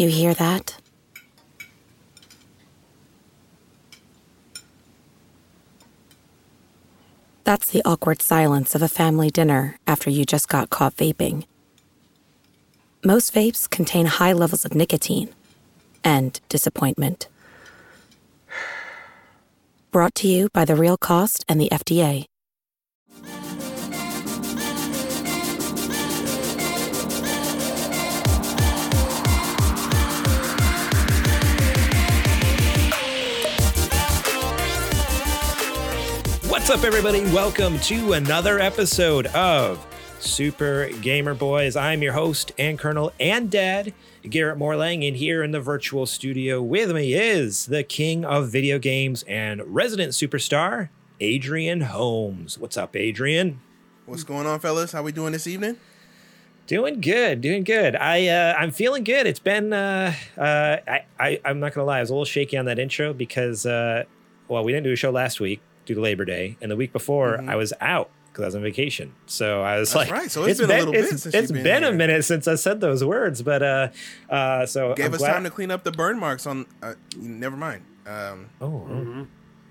You hear that? That's the awkward silence of a family dinner after you just got caught vaping. Most vapes contain high levels of nicotine and disappointment. Brought to you by The Real Cost and the FDA. What's up, everybody? Welcome to another episode of Super Gamer Boys. I'm your host and Colonel and Dad, Garrett Morlang, and here in the virtual studio with me is the king of video games and resident superstar, Adrian Holmes. What's up, Adrian? What's going on, fellas? How we doing this evening? Doing good, doing good. I uh, I'm feeling good. It's been uh, uh, I, I I'm not gonna lie, I was a little shaky on that intro because uh, well, we didn't do a show last week due to Labor Day, and the week before Mhm. I was out because I was on vacation. So I was That's like, right. So it's been a little bit since it's you've been been a minute since I said those words, but uh, uh, so Gave I'm us glad- time to clean up the burn marks on. Uh, never mind. Um, Oh, oh,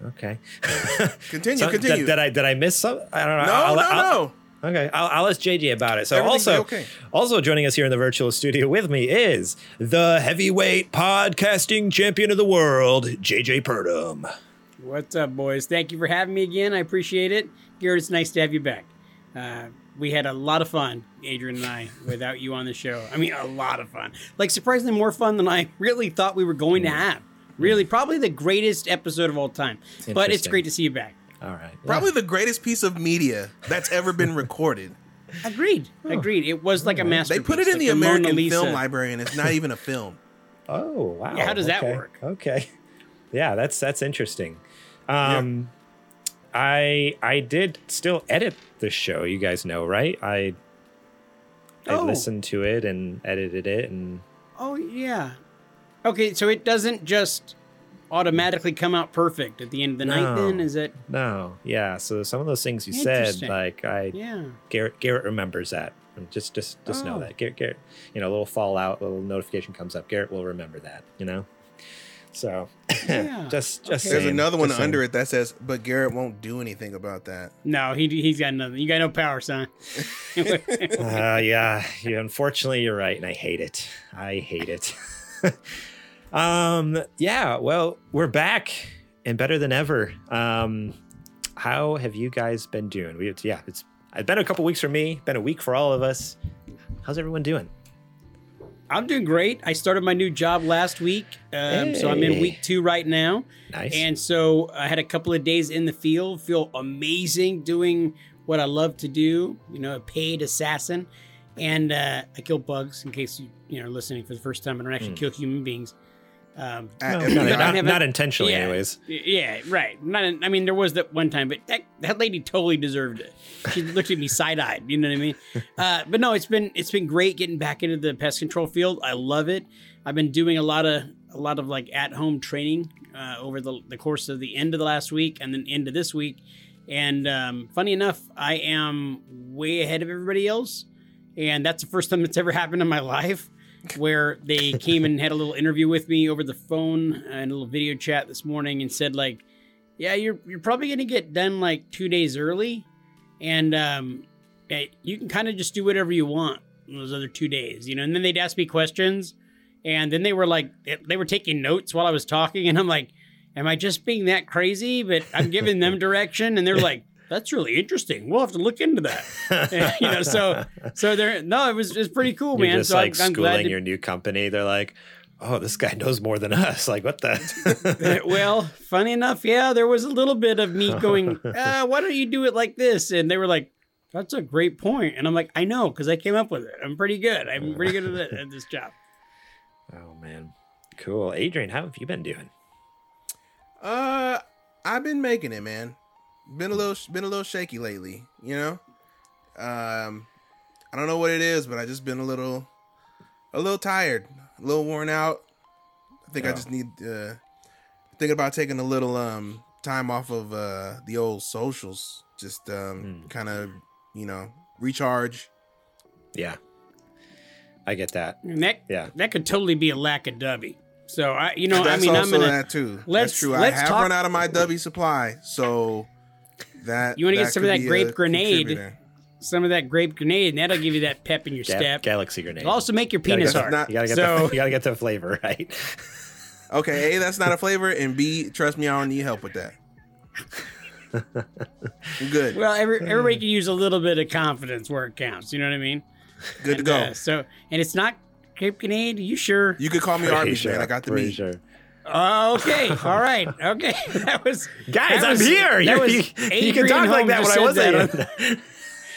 okay. continue. So, continue. Did, did I did I miss some? I don't know. no, I'll- no, I'll- no. Okay, I'll, I'll ask JJ about it. So Everything's also, okay. also joining us here in the virtual studio with me is the heavyweight podcasting champion of the world, JJ Purdom. What's up, boys? Thank you for having me again. I appreciate it. Garrett, it's nice to have you back. Uh, we had a lot of fun, Adrian and I, without you on the show. I mean, a lot of fun. Like, surprisingly more fun than I really thought we were going to have. Really, probably the greatest episode of all time. But it's great to see you back. All right, Probably the greatest piece of media that's ever been recorded. Agreed. Agreed. It was like a master They put it in like the Mona American Film Library, and it's not even a film. Oh wow! Yeah, how does that work? Okay, yeah, that's that's interesting. Um, I I did still edit the show. You guys know, right? I I Oh. listened to it and edited it, and Oh, yeah. Okay, so it doesn't just automatically come out perfect at the end of the night, then? Is it? no, yeah. So some of those things you said, like I Yeah. Garrett Garrett remembers that. Just just just know Oh. that Garrett Garrett, you know, a little fallout, a little notification comes up. Garrett will remember that. You know. So Yeah. just just Okay. There's another one just saying. under it that says, "But Garrett won't do anything about that." No, he he's got nothing. You got no power, son. Uh, yeah, yeah, unfortunately, you're right, and I hate it. I hate it. um, yeah, well, we're back and better than ever. Um, how have you guys been doing? We, yeah, it's it's been a couple weeks for me, been a week for all of us. How's everyone doing? I'm doing great. I started my new job last week, um, so I'm in week two right now, Nice. and so I had a couple of days in the field. Feel amazing doing what I love to do. You know, a paid assassin, and uh, I kill bugs. In case you you know are listening for the first time, I don't actually kill human beings. Um, Uh, No, not, they- not- haven't- intentionally, yeah. anyways. Yeah, right. Not. I mean, there was that one time, but that that lady totally deserved it. She looked at me side eyed. You know what I mean? Uh, but no, it's been it's been great getting back into the pest control field. I love it. I've been doing a lot of a lot of like at home training uh, over the the course of the end of the last week and then into this week. And um, funny enough, I am way ahead of everybody else, and that's the first time that's ever happened in my life where they came and had a little interview with me over the phone and a little video chat this morning and said like yeah you're you're probably going to get done like 2 days early and um eh, you can kind of just do whatever you want those other 2 days you know and then they'd ask me questions and then they were like they were taking notes while I was talking and I'm like am I just being that crazy but I'm giving them direction and they're like that's really interesting. We'll have to look into that. you know, so so there. No, it was it's pretty cool, You're man. just so like I'm, I'm glad schooling to, your new company. They're like, oh, this guy knows more than us. Like, what the? well, funny enough, yeah, there was a little bit of me going, uh, why don't you do it like this? And they were like, that's a great point. And I'm like, I know, because I came up with it. I'm pretty good. I'm pretty good at, it, at this job. oh man, cool. Adrian, how have you been doing? Uh, I've been making it, man. Been a little, been a little shaky lately. You know, um, I don't know what it is, but I just been a little, a little tired, a little worn out. I think I just need uh, thinking about taking a little um time off of uh the old socials, just um Hmm. kind of you know recharge. Yeah. I get that. And that Yeah. that could totally be a lack of dubby. So I, you know, That's I mean, I'm gonna. that too. let's- That's true. I let's have talk- run out of my dubby supply, so that You wanna get some of that grape grenade. Contributor. some of that grape grenade, and that'll give you that pep in your Ga- step. Galaxy grenade. It'll also make your Gotta penis get hard. Not- you gotta get so, the, you gotta get the flavor right. Okay, A, that's not a flavor, and B, trust me, I don't need help with that. Good. well, every, everybody can use a little bit of confidence where it counts. You know what I mean? good to go. uh, so, and it's not grape grenade. you sure? you could call me Pretty Arby's, sure, man. I got the pretty meat. sure. Oh, okay. All right. Okay. That was Guys, that I'm was- here. That You, was you, you can talk like that when I wasn't.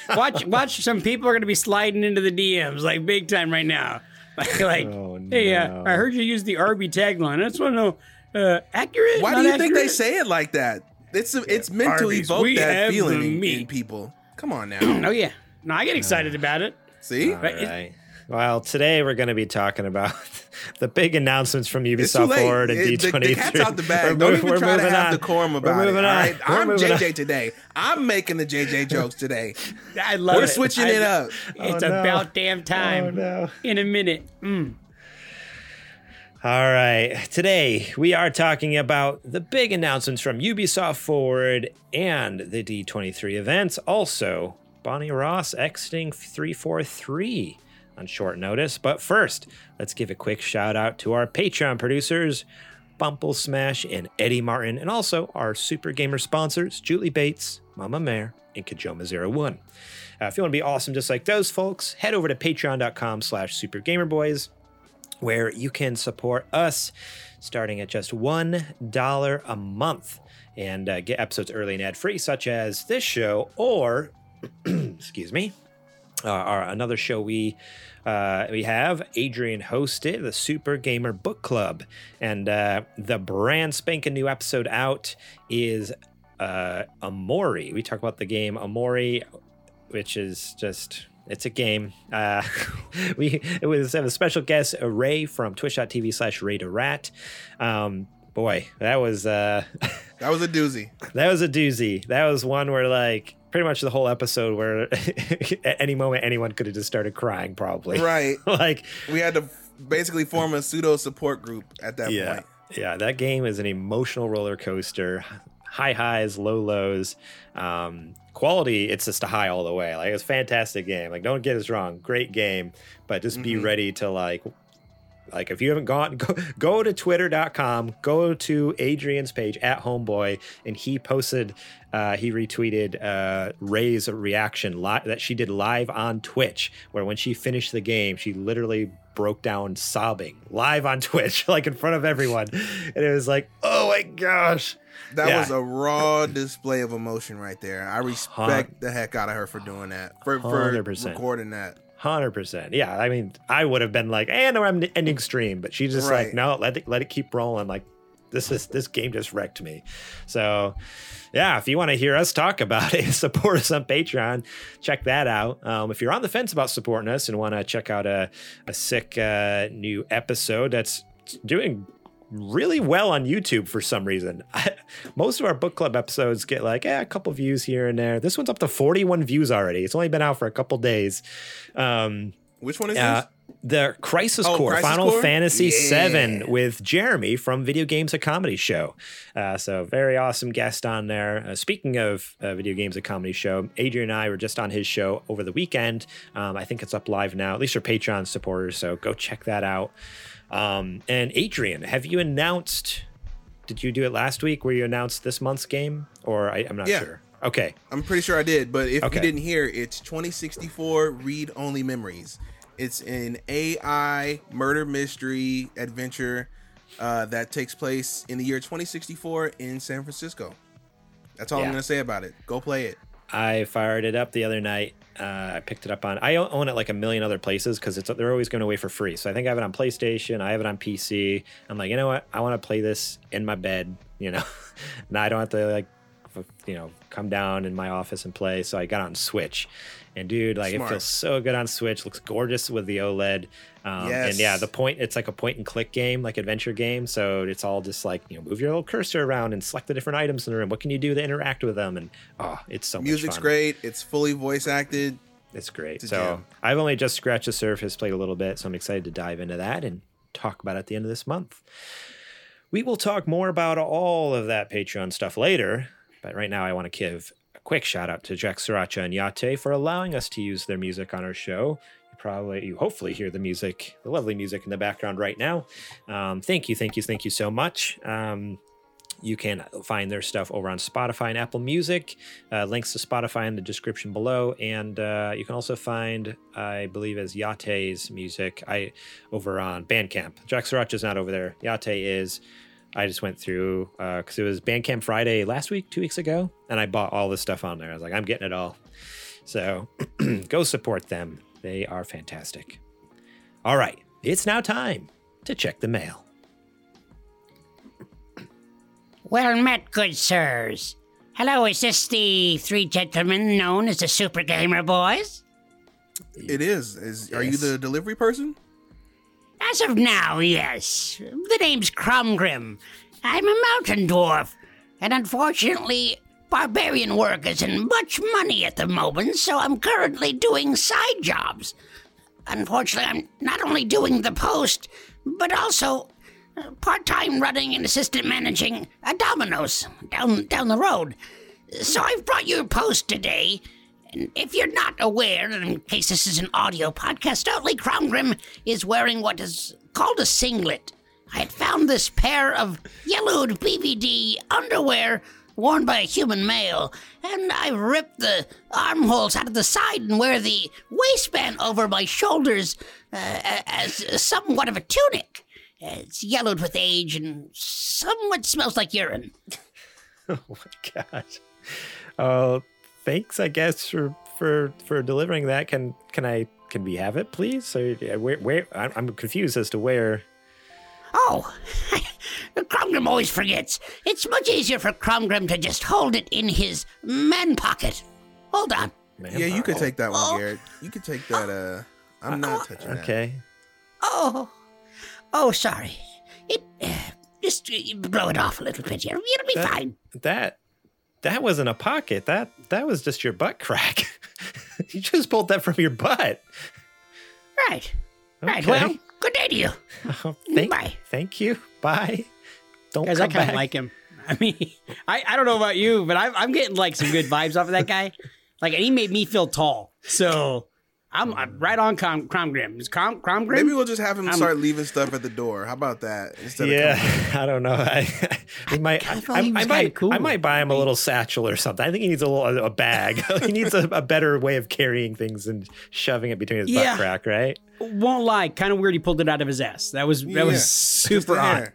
That. watch watch some people are going to be sliding into the DMs like big time right now. Like, like Oh, hey, uh. I heard you use the RB tagline. I just want to know, uh, accurate? Why do you think they say it like that? It's it's meant to Arby's, evoke we that have feeling the in, in people. Come on now. Oh yeah, no, I get excited about it. See? All it- right. Well, today we're going to be talking about the big announcements from Ubisoft. Forward and D23. the, the cat's out the bag. We're Don't even we're try to moving have on. decorum We're about it. moving on. right, We're I'm moving JJ on. today. I'm making the JJ jokes today. I love it. We're it. switching I- it up. It's Oh, no. about damn time. Oh, no. In a minute. Mm. All right. Today we are talking about the big announcements from Ubisoft Forward and the D23 events. Also, Bonnie Ross exiting 343 on short notice. But first, let's give a quick shout out to our Patreon producers, Bumplesmash and Eddie Martin, and also our Super Gamer sponsors, Julie Bates, MuhMuhMer, and Cajoma01. Uh, if you want to be awesome just like those folks, head over to patreon.com slash supergamerboys where you can support us starting at just $1 a month and uh, get episodes early and ad free, such as this show or, excuse me, uh, our, another show we uh, we have Adrian hosted the Super Gamer Book Club, and uh, the brand spanking new episode out is uh, Omori. We talk about the game Omori, which is just it's a game. Uh, we it was have a special guest Ray from Twitch.tv slash Ray to Rat. Um, boy, that was uh, That was a doozy. that was a doozy. That was one where like pretty much the whole episode where at any moment anyone could have just started crying probably. Right. like We had to basically form a pseudo support group at that yeah. point. Yeah, that game is an emotional roller coaster. High highs, low lows. Um, quality, it's just a high all the way. Like it's a fantastic game. Like don't get us wrong, great game, but just be Mhm. ready to like like if you haven't gone go, go to twitter.com go to adrian's page at homeboy and he posted uh, he retweeted uh, ray's reaction li- that she did live on twitch where when she finished the game she literally broke down sobbing live on twitch like in front of everyone and it was like oh my gosh That Yeah. was a raw display of emotion right there. I respect the heck out of her for doing that. For, for 100%. recording that. Hundred percent. Yeah, I mean, I would have been like, "And I'm ending stream," but she's just like, "No, let it let it keep rolling." Like, this is this game just wrecked me. So, yeah, if you want to hear us talk about it, support us on Patreon. Check that out. Um, if you're on the fence about supporting us and want to check out a a sick uh, new episode that's doing really well on YouTube for some reason. Most of our book club episodes get like eh, a couple views here and there. This one's up to 41 views already. It's only been out for a couple days. Um, Which one is uh, this? the Crisis Oh, Core, Crisis Final Core? Fantasy Yeah. VII with Jeremy from Video Games a Comedy Show. Uh, so very awesome guest on there. Uh, speaking of uh, Video Games a Comedy Show, Adrian and I were just on his show over the weekend. Um, I think it's up live now, at least for Patreon supporters. So go check that out. Um, and Adrian, have you announced? Did you do it last week where you announced this month's game, or I, I'm not Yeah. sure. Okay, I'm pretty sure I did, but if Okay. you didn't hear, it's 2064 read only memories. It's an AI murder mystery adventure uh, that takes place in the year 2064 in San Francisco. That's all Yeah. I'm gonna say about it. Go play it. I fired it up the other night. Uh, I picked it up on. I own it like a million other places because it's they're always going away for free. So I think I have it on PlayStation. I have it on PC. I'm like, you know what? I want to play this in my bed. You know, now I don't have to like, you know, come down in my office and play. So I got on Switch, and dude, like Smart. it feels so good on Switch. Looks gorgeous with the OLED. Um, And yeah, the point it's like a point and click game, like adventure game. So it's all just like you know, move your little cursor around and select the different items in the room. What can you do to interact with them? And oh, it's so much Music's great. It's fully voice acted. It's great. It's so jam. I've only just scratched the surface, played a little bit, so I'm excited to dive into that and talk about it at the end of this month. We will talk more about all of that Patreon stuff later, but right now I want to give a quick shout out to Jack Sriracha and Yate for allowing us to use their music on our show. Probably, you hopefully hear the music, the lovely music in the background right now. Um, thank you, thank you, thank you so much. Um, you can find their stuff over on Spotify and Apple Music. Uh, links to Spotify in the description below, and uh, you can also find, I believe, as Yate's music, I over on Bandcamp. Jack Sriracha's not over there. Yate is. I just went through because it was Bandcamp Friday last week, two weeks ago, and I bought all this stuff on there. I was like, I'm getting it all. So go support them. They are fantastic. All right, it's now time to check the mail. Well met, good sirs. Hello, is this the three gentlemen known as the Super Gamer Boys? It is. Is are you the delivery person? As of now, yes. The name's Cromgrim. I'm a mountain dwarf, and unfortunately, barbarian work isn't much money at the moment, so I'm currently doing side jobs. Unfortunately, I'm not only doing the post, but also uh, part time running and assistant managing a Domino's down down the road. So I've brought you a post today. And if you're not aware, in case this is an audio podcast only, Cromgrim is wearing what is called a singlet. I had found this pair of yellowed BVD underwear worn by a human male, and I ripped the armholes out of the side and wear the waistband over my shoulders uh, as somewhat of a tunic. It's yellowed with age and somewhat smells like urine. oh my gosh. Oh, thanks, I guess, for for for delivering that. Can can I can we have it, please? So where where I'm, I'm confused as to where. Oh, Cromgrim always forgets. It's much easier for Cromgrim to just hold it in his man pocket. Hold on. Man, yeah, you could oh, take that one, Oh. Garrett. You could take that. Uh, I'm not touching that. Okay. Oh, oh, sorry. It uh, just uh, blow it off a little bit here. It'll be That- fine. That that wasn't a pocket. That that was just your butt crack. you just pulled that from your butt. Right. Right. Well, good day to you. Oh, thank, Bye. Thank you. Bye. Don't Guys, I kind of like him. I mean, I, I don't know about you, but I'm, I'm getting like some good vibes off of that guy. Like, and he made me feel tall. So I'm, I'm right on Crom, Cromgrim. Is Crom, Cromgrim? Maybe we'll just have him I'm- start leaving stuff at the door. How about that? Instead Yeah, of I don't know. I, we might. I, kinda I might. cool. I might buy him a little satchel or something. I think he needs a little a bag. he needs a, a better way of carrying things and shoving it between his Yeah. butt crack, right? Won't lie, kind of weird. He pulled it out of his ass. That was that Yeah, was super the odd.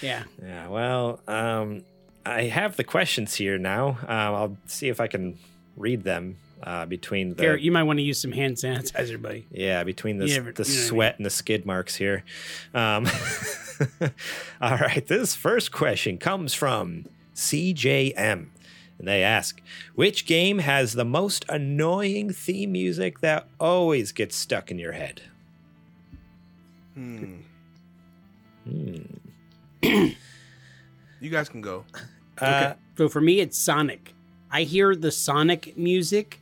Yeah. Yeah. Well, um, I have the questions here now. Um, I'll see if I can read them uh, between the. Garrett, you might want to use some hand sanitizer, buddy. Yeah, between the, You never- the you know what I mean. sweat and the skid marks here. Um, all right, this first question comes from CJM. And they ask, which game has the most annoying theme music that always gets stuck in your head? Hmm. Hmm. You guys can go. Uh, So for me, it's Sonic. I hear the Sonic music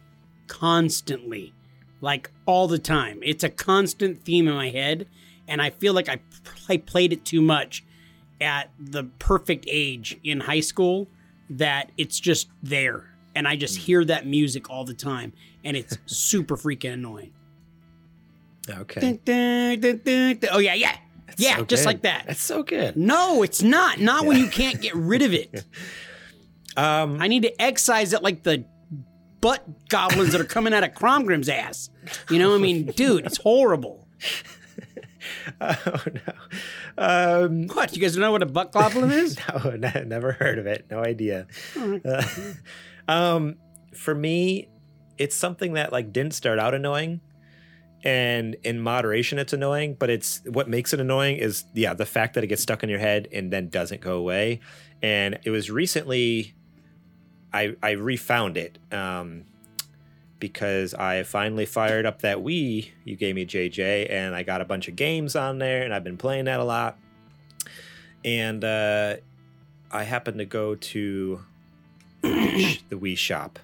constantly, like all the time. It's a constant theme in my head, and I feel like I, I played it too much at the perfect age in high school that it's just there. And I just hear that music all the time, and it's super freaking annoying. okay. Dun, dun, dun. Oh, yeah, yeah. That's yeah, so just good. like that. That's so good. No, it's not. Not when you can't get rid of it. Um, I need to excise it like the butt goblins that are coming out of Cromgrim's ass. You know, I mean, dude, it's horrible. oh no. Um, What? You guys don't know what a butt goblin is? No, ne- never heard of it. No idea. Uh, um, for me, it's something that like didn't start out annoying, and in moderation, it's annoying. But it's what makes it annoying is yeah the fact that it gets stuck in your head and then doesn't go away. And it was recently, I I refound it. Um, because I finally fired up that Wii you gave me, JJ, and I got a bunch of games on there, and I've been playing that a lot. And uh, I happened to go to the Wii, shop.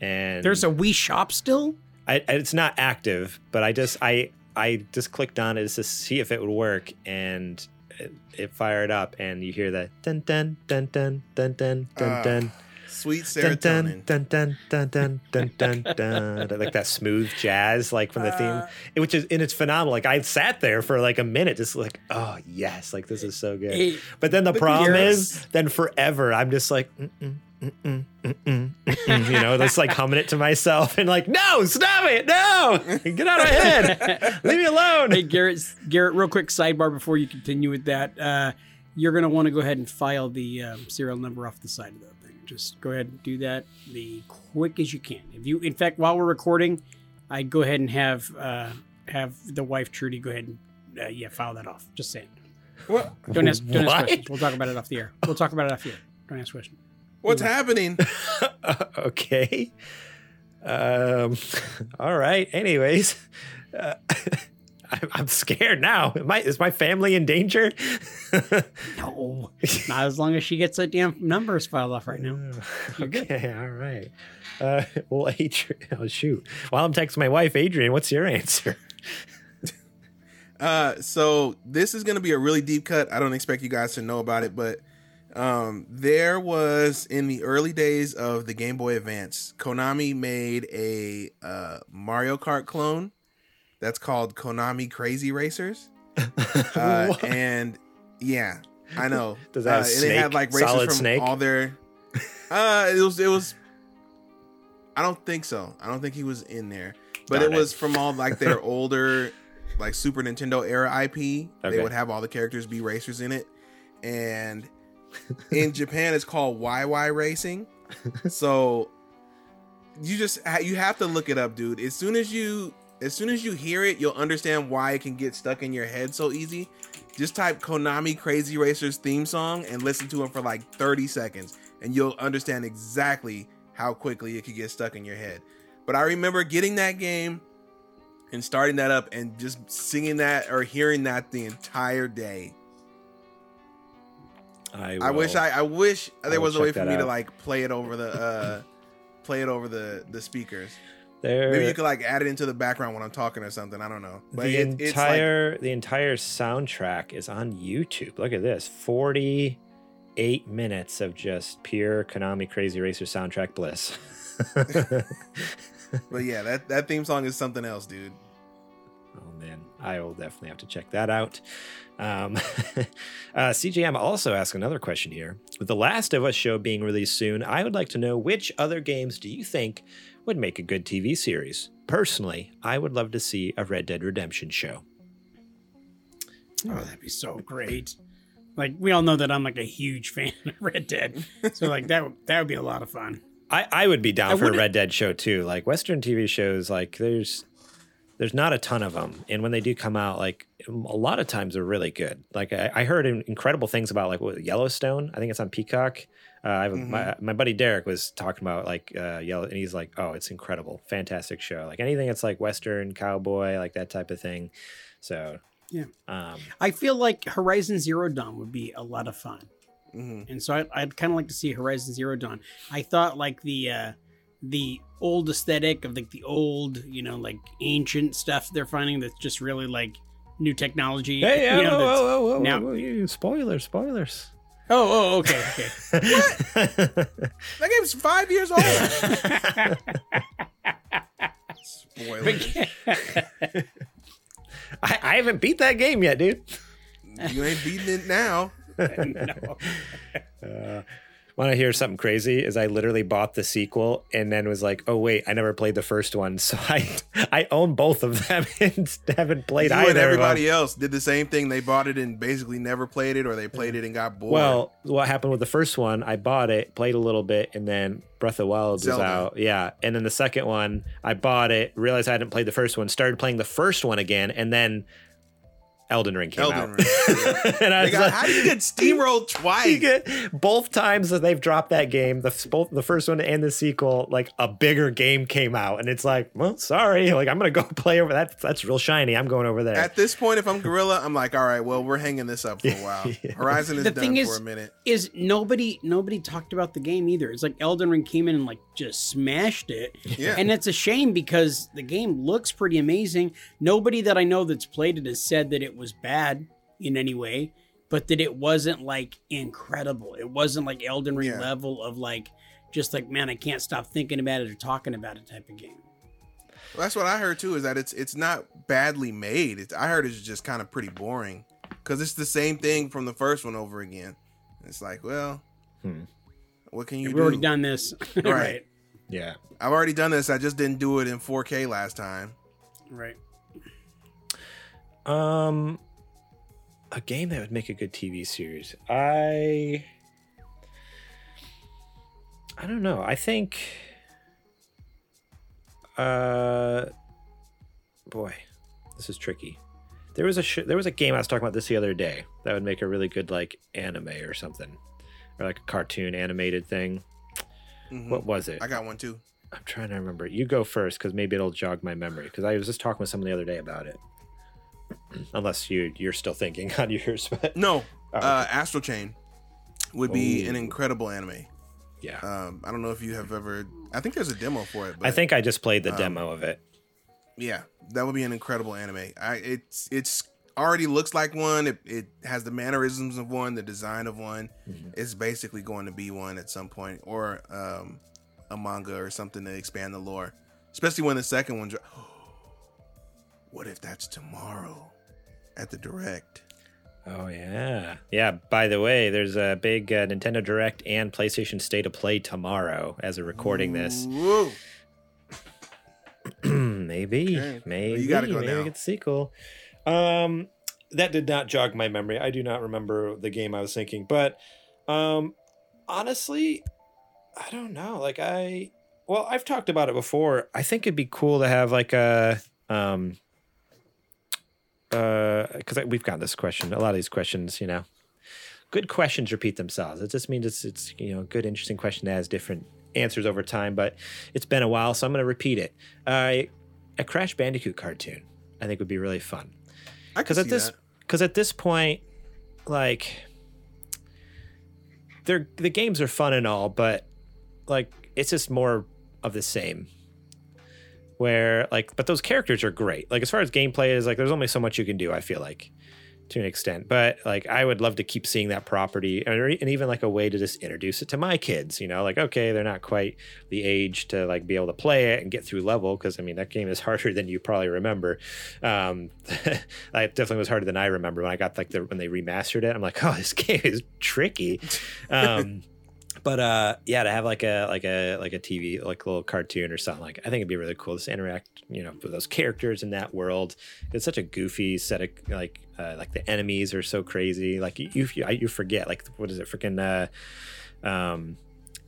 and There's a Wii shop still. I, it's not active, but I just I I just clicked on it just to see if it would work, and it, it fired up, and you hear that dun dun dun dun dun dun dun Ah, dun. Sweet Dun dun serotonin. dun dun dun dun dun dun dun like that smooth jazz like from the theme, uh. It- which is and it's phenomenal. Like I sat there for like a minute, just like oh yes, like this is so good. Hey, But then the but problem Garrett's- is, then forever I'm just like, mm-mm, mm-mm, mm-mm, mm-mm, you know, just like humming it to myself and like, no, stop it, no, get out of my head, leave me alone. hey Garrett, Garrett, real quick sidebar before you continue with that. Uh, you're gonna want to go ahead and file the um, serial number off the side of that thing. Just go ahead and do that the quick as you can. If you, in fact, while we're recording, I'd go ahead and have uh, have the wife Trudy go ahead and uh, yeah file that off. Just saying. What? Don't ask, don't ask questions. We'll talk about it off the air. We'll talk about it off the air. Don't ask questions. What's happening? okay. Um. All right. Anyways, uh, I'm, I'm scared now. Am I, is my family in danger? No, not as long as she gets that damn numbers filed off right now. okay. All right. Uh, well, Adrian. Oh shoot. While I'm texting my wife, Adrian, what's your answer? Uh, so this is gonna be a really deep cut. I don't expect you guys to know about it, but um, there was in the early days of the Game Boy Advance, Konami made a uh, Mario Kart clone that's called Konami Crazy Racers, uh, and yeah, I know. Does that have uh, it had like racers Solid from Snake? all their. Uh, it was it was. I don't think so. I don't think he was in there, but it it. was from all like their older, like Super Nintendo era IP. Okay. They would have all the characters be racers in it, and in Japan it's called YY Racing. So you just you have to look it up, dude. As soon as you as soon as you hear it, you'll understand why it can get stuck in your head so easy. Just type Konami Crazy Racers theme song and listen to it for like 30 seconds, and you'll understand exactly how quickly it could get stuck in your head. But I remember getting that game and starting that up and just singing that or hearing that the entire day. I, I wish I I wish there will was a way for me to like play it over the uh play it over the the speakers. Maybe you could like add it into the background when I'm talking or something. I don't know. But the it, it's like entire the entire soundtrack is on YouTube. Look at this, forty eight minutes of just pure Konami Crazy Racer soundtrack bliss. but yeah, that that theme song is something else, dude. Oh man, I will definitely have to check that out. Um, uh, CJM also asked another question here. With The Last of Us show being released soon, I would like to know which other games do you think would make a good TV series? Personally, I would love to see a Red Dead Redemption show. Oh, that'd be so great. Like we all know that I'm like a huge fan of Red Dead, so like that would that would be a lot of fun. I, I would be down I for a Red Dead show too. Like Western TV shows, like there's there's not a ton of them, and when they do come out, like a lot of times they're really good. Like I, I heard incredible things about like what, Yellowstone. I think it's on Peacock. Uh, I have a- my my buddy Derek was talking about like uh, Yellow, and he's like, "Oh, it's incredible, fantastic show. Like anything that's like Western cowboy, like that type of thing." So Yeah. um, I feel like Horizon Zero Dawn would be a lot of fun, hmm and so I, I'd kind of like to see Horizon Zero Dawn. I thought like the uh, the old aesthetic of like the old, you know, like ancient stuff they're finding that's just really like new technology. hey, you whoa, know, whoa, whoa, whoa, now- you spoilers, spoilers. Oh, oh, okay, okay. What? That game's five years old. Spoilers. I, I haven't beat that game yet, dude. you ain't beating it now. no. Uh, Want to hear something crazy? Is I literally bought the sequel and then was like, oh wait, I never played the first one, so I I own both of them and haven't played you either. and of them. everybody else did the same thing. They bought it and basically never played it, or they played it and got bored. Well, what happened with the first one? I bought it, played a little bit, and then Breath of the Wild was Zelda. out. Yeah, and then the second one, I bought it, realized I hadn't played the first one, started playing the first one again, and then Elden Ring came Elden out. Ring. and I was got- like, how do you get steamrolled you twice? get both times that they've dropped that game, the both the first one and the sequel, like a bigger game came out, and it's like, well, sorry, like I'm gonna go play over that. That's real shiny. I'm going over there. At this point, if I'm Guerrilla, I'm like, all right, well, we're hanging this up for a while. Yeah. Horizon is The done thing for a minute. Is nobody nobody talked about the game either? It's like Elden Ring came in and like just smashed it, Yeah. and it's a shame because the game looks pretty amazing. Nobody that I know that's played it has said that it was bad in any way, but that it wasn't like incredible. It wasn't like Elden Ring Yeah. level of like just like man, I can't stop thinking about it or talking about it type of game. Well, that's what I heard too. Is that it's it's not badly made. It's, I heard it's just kind of pretty boring because it's the same thing from the first one over again. It's like, well, Hmm. what can you We've do? already done this, Right. right? yeah. I've already done this. I just didn't do it in 4K last time. Right. Um, a game that would make a good TV series. I. I don't know. I think. Uh, boy, this is tricky. There was a sh- there was a game I was talking about this the other day that would make a really good like anime or something, or like a cartoon animated thing. Mhm. What was it? I got one too. I'm trying to remember. You go first because maybe it'll jog my memory. Because I was just talking with someone the other day about it. Unless you you're still thinking on yours, but No, Oh, uh, Astral Chain would be an incredible anime. yeah. Um, I don't know if you have ever. I think there's a demo for it. But I think I just played the um, demo of it. yeah, that would be an incredible anime. I it's it's already looks like one. It, it has the mannerisms of one, the design of one. Mhm. It's basically going to be one at some point, or um, a manga or something to expand the lore. Especially when the second one. Dro- what if that's tomorrow at the direct? Oh yeah, yeah. By the way, there's a big uh, Nintendo Direct and PlayStation State of Play tomorrow as we're recording this. Whoa. maybe, Okay. maybe, Well, you gotta go maybe now. get the sequel. Um, that did not jog my memory. I do not remember the game I was thinking, but um, honestly, I don't know. Like I, well, I've talked about it before. I think it'd be cool to have like a um, uh, because we've got this question. A lot of these questions, you know, good questions repeat themselves. It just means it's it's you know a good interesting question that has different answers over time. But it's been a while, so I'm going to repeat it. Uh, a Crash Bandicoot cartoon, I think would be really fun because at this because at this point, like, they're the games are fun and all, but like it's just more of the same. Where like, but those characters are great. Like as far as gameplay is, like there's only so much you can do. I feel like to an extent, but like I would love to keep seeing that property, and, even like a way to just introduce it to my kids. You know, like okay, they're not quite the age to like be able to play it and get through level because I mean that game is harder than you probably remember. Um, it definitely was harder than I remember when I got like the when they remastered it. I'm like, oh, this game is tricky. Um, but uh, yeah, to have like a like a like a TV like a little cartoon or something like I think it'd be really cool to interact, you know, with those characters in that world. It's such a goofy set of like uh, like the enemies are so crazy. Like you you, you forget like what is it freaking uh, um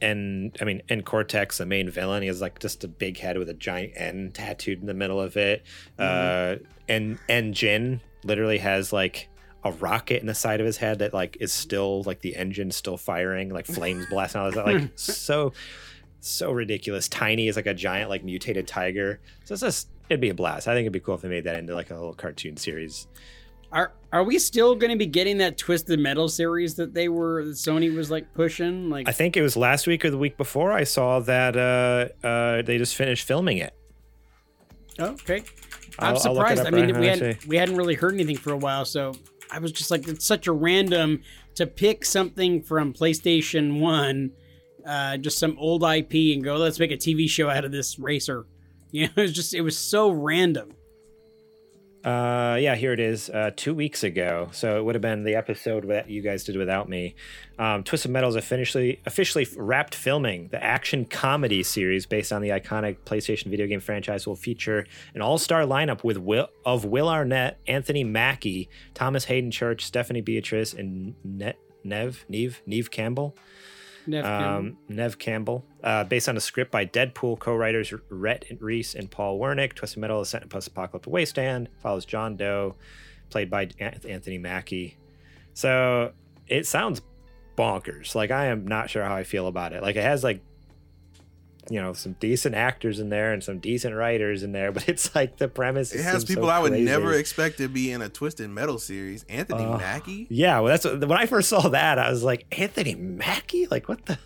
and I mean, and Cortex, the main villain, he has like just a big head with a giant N tattooed in the middle of it. Uh, and and Jin literally has like a rocket in the side of his head that like is still like the engine still firing, like flames blasting out of that. Like so, so ridiculous. Tiny is like a giant like mutated tiger. So it's just it'd be a blast. I think it'd be cool if they made that into like a little cartoon series. Are are we still going to be getting that Twisted Metal series that they were that Sony was like pushing? Like I think it was last week or the week before I saw that uh, uh, they just finished filming it. Oh, okay. I'm I'll- I'll surprised. I mean, right we hadn't we hadn't really heard anything for a while, so I was just like, it's such a random to pick something from PlayStation One, uh, just some old IP, and go, let's make a TV show out of this racer. You know, it was just it was so random. Uh, yeah, here it is. Uh, two weeks ago, so it would have been the episode that you guys did without me. Um, Twisted Metal is officially officially wrapped filming. The action comedy series based on the iconic PlayStation video game franchise will feature an all-star lineup with Will of Will Arnett, Anthony Mackie, Thomas Haden Church, Stephanie Beatrice, and ne- Nev Neve Neve Campbell. Nev Um, Nev Campbell, uh, based on a script by Deadpool co-writers Rhett Reese and Paul Wernick. Twisted Metal is set in a post-apocalyptic wasteland, follows John Doe, played by Anthony Mackie. So it sounds bonkers. Like I am not sure how I feel about it. Like it has like you know some decent actors in there and some decent writers in there, but it's like the premise. It has people so I would crazy. never expect to be in a Twisted Metal series. Anthony Uh, Mackie. Yeah, well, that's what, when I first saw that, I was like, Anthony Mackie, like what the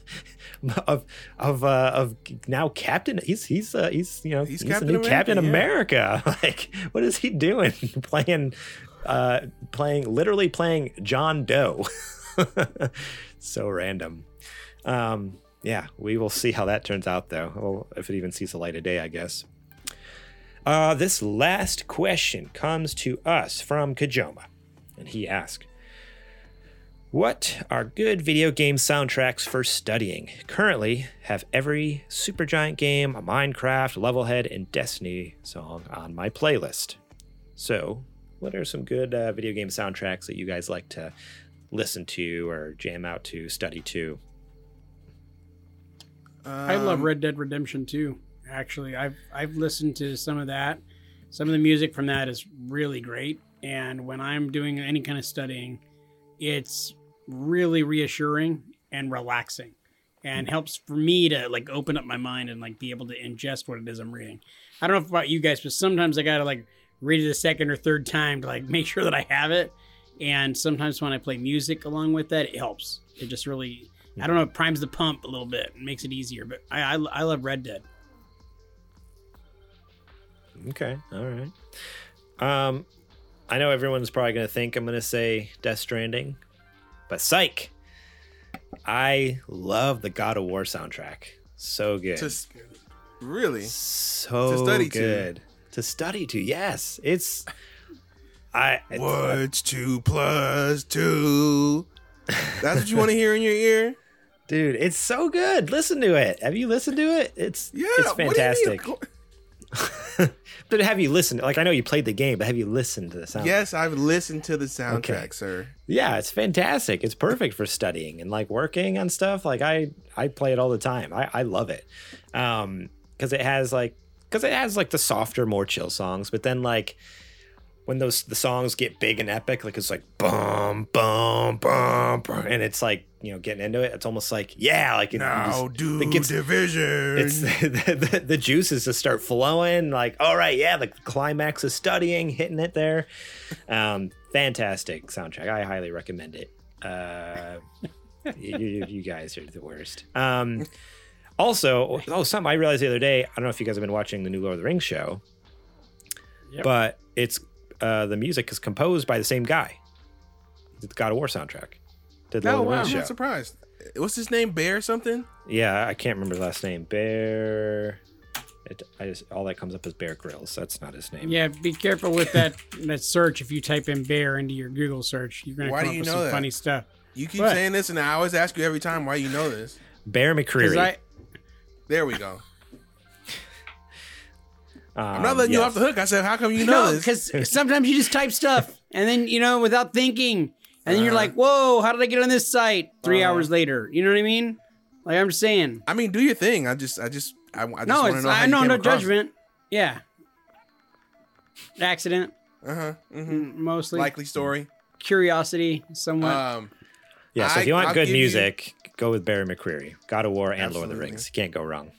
of of uh, of now Captain. He's he's uh, he's you know He's he's, Captain the new America, Captain yeah. America. Like, what is he doing? playing, uh, playing literally playing John Doe. so random. Um, yeah, we will see how that turns out, though. Well, if it even sees the light of day, I guess. Uh, this last question comes to us from Cajoma, and he asked, "What are good video game soundtracks for studying? Currently, have every Supergiant game, Minecraft, Levelhead, and Destiny song on my playlist. So, what are some good uh, video game soundtracks that you guys like to listen to or jam out to, study to?" I love Um, Red Dead Redemption too. Actually, I've I've listened to some of that. Some of the music from that is really great, and when I'm doing any kind of studying, it's really reassuring and relaxing, and helps for me to like open up my mind and like be able to ingest what it is I'm reading. I don't know about you guys, but sometimes I gotta like read it a second or third time to like make sure that I have it. And sometimes when I play music along with that, it helps. It just really I don't know, it primes the pump a little bit and makes it easier. But I, I, I love Red Dead. Okay, all right. Um, I know everyone's probably gonna think I'm gonna say Death Stranding, but psych. I love the God of War soundtrack. So good. To really? so to study to. good. To study to, yes. It's I it's- What's two plus two? That's what you want to hear in your ear? Dude, it's so good. Listen to it. Have you listened to it? It's Yeah. it's what do you mean? fantastic. but have you listened? Like I know you played the game, but have you listened to the sound? Yes, I've listened to the soundtrack, Okay. sir. Yeah, it's fantastic. It's perfect for studying and like working on stuff. Like I I play it all the time. I I love it. Um cuz it has like cuz it has like the softer more chill songs, but then like when those the songs get big and epic, like it's like bum bum bum, bum and it's like, you know, getting into it, it's almost like yeah, like it, Now just- do it gets- division. it's the, the, the juices just start flowing like all right yeah the climax is studying hitting it there um fantastic soundtrack i highly recommend it uh you, you, you guys are the worst um also oh something i realized the other day i don't know if you guys have been watching the new lord of the rings show Yep. but it's uh the music is composed by the same guy the god of war soundtrack did Lord oh wow, I'm show. not surprised. What's his name? Bear something? Yeah, I can't remember his last name. Bear. It, I just all that comes up is Bear Grylls. That's not his name. Yeah, be careful with that that search. If you type in bear into your Google search, you're gonna Why come do up you with know some that? funny stuff. You keep What? saying this, and I always ask you every time why you know this. Bear Because McCreary. I There we go. Um, I'm not letting you yes. off the hook. I said, how come you know no, this? because sometimes you just type stuff and then you know without thinking, and then you're Uh-huh. like, "Whoa, how did I get on this site?" 3 Uh-huh. hours later, you know what I mean? Like I'm just saying. I mean, do your thing. I just, I just, I, I just No, want to it's know. I you know no across it. judgment. Yeah, accident Uh-huh. hmm mm, mostly. Likely story. curiosity, somewhat. Um, Yeah, so I- if you want I'll good give you- music, go with Barry McCreary. God of War and Lord of the Rings. You can't go wrong.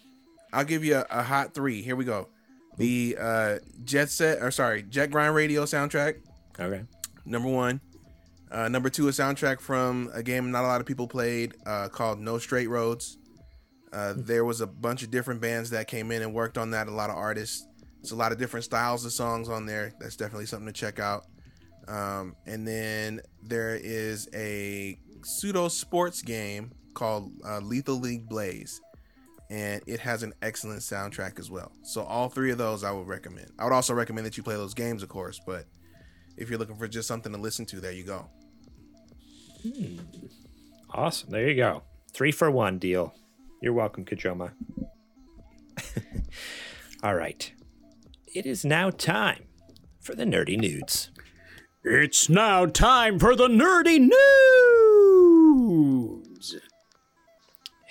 I'll give you a, a hot three. Here we go. The uh, Jet Set, or sorry, Jet Grind Radio soundtrack. Okay. Number one. Uh, number two, a soundtrack from a game not a lot of people played uh, called No Straight Roads. Uh, there was a bunch of different bands that came in and worked on that. A lot of artists. It's a lot of different styles of songs on there. That's definitely something to check out. Um, and then there is a pseudo sports game called uh, Lethal League Blaze, and it has an excellent soundtrack as well. So all three of those I would recommend. I would also recommend that you play those games, of course, but if you're looking for just something to listen to, there you go. Hmm. Awesome. There you go. Three for one deal. You're welcome, Cajoma. All right. It is now time for the nerdy nudes. it's now time for the nerdy news.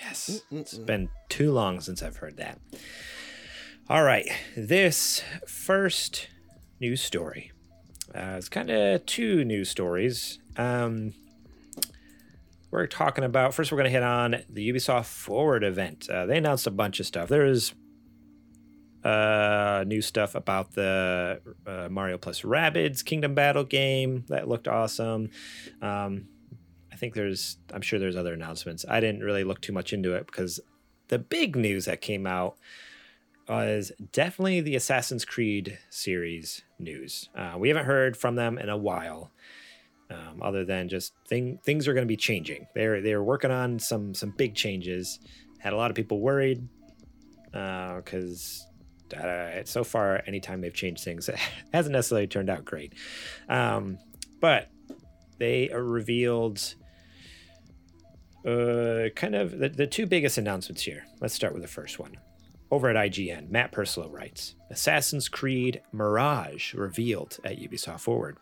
Yes. Mm, mm, it's mm. been too long since I've heard that. All right. This first news story Uh, it's kind of two news stories. Um, we're talking about first. We're going to hit on the Ubisoft Forward event. Uh, they announced a bunch of stuff. There is uh, new stuff about the uh, Mario plus Rabbids Kingdom Battle game that looked awesome. Um, I think there's, I'm sure there's other announcements. I didn't really look too much into it because the big news that came out was definitely the Assassin's Creed series news. Uh, we haven't heard from them in a while. Um, other than just thing, things are going to be changing. They're they're working on some some big changes. Had a lot of people worried because uh, so far, anytime they've changed things, it hasn't necessarily turned out great. Um, but they revealed uh, kind of the, the two biggest announcements here. Let's start with the first one. Over at IGN, Matt Purslow writes Assassin's Creed Mirage revealed at Ubisoft Forward.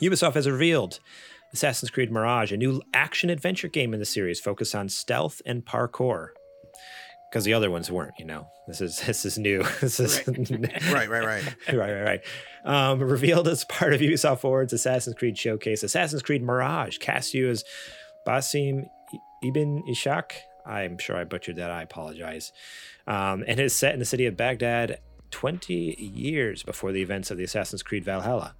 Ubisoft has revealed Assassin's Creed Mirage, a new action adventure game in the series focused on stealth and parkour. Because the other ones weren't, you know. This is this is new. This is Right, right, right. right, right, right. right. Um, revealed as part of Ubisoft Forward's Assassin's Creed showcase, Assassin's Creed Mirage cast you as Basim Ibn Ishaq. I'm sure I butchered that. I apologize. Um, and is set in the city of Baghdad 20 years before the events of the Assassin's Creed Valhalla.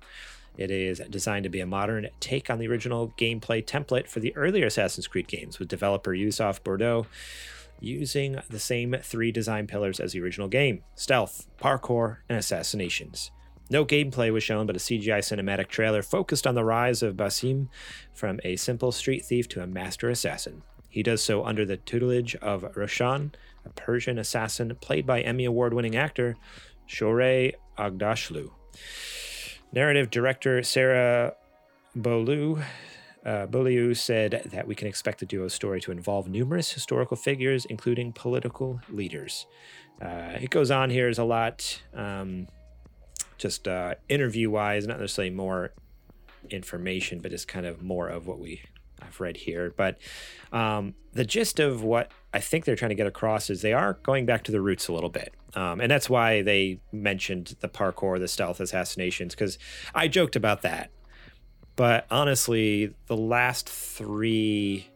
It is designed to be a modern take on the original gameplay template for the earlier Assassin's Creed games, with developer Ubisoft Bordeaux using the same three design pillars as the original game stealth, parkour, and assassinations. No gameplay was shown, but a CGI cinematic trailer focused on the rise of Basim from a simple street thief to a master assassin. He does so under the tutelage of Roshan, a Persian assassin played by Emmy Award winning actor Shohreh Aghdashloo. Narrative director Sarah Beaulieu uh, said that we can expect the duo's story to involve numerous historical figures, including political leaders. Uh, it goes on here is a lot, um, just uh, interview wise, not necessarily more information, but just kind of more of what we I've read here. But um, the gist of what I think they're trying to get across is they are going back to the roots a little bit. Um, and that's why they mentioned the parkour, the stealth assassinations, because I joked about that. But honestly, the last three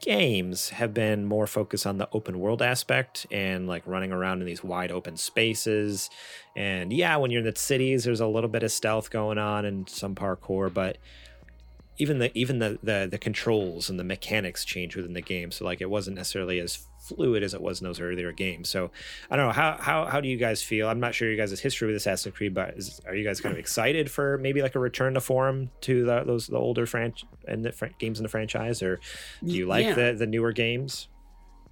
games have been more focused on the open world aspect and like running around in these wide open spaces. And yeah, when you're in the cities, there's a little bit of stealth going on and some parkour, but even the even the, the the controls and the mechanics change within the game. So like it wasn't necessarily as fluid as it was in those earlier games. So I don't know how how how do you guys feel? I'm not sure you guys' history with Assassin's Creed, but is, are you guys kind of excited for maybe like a return to form to the, those the older franch and the fr- games in the franchise, or do you like Yeah. the the newer games?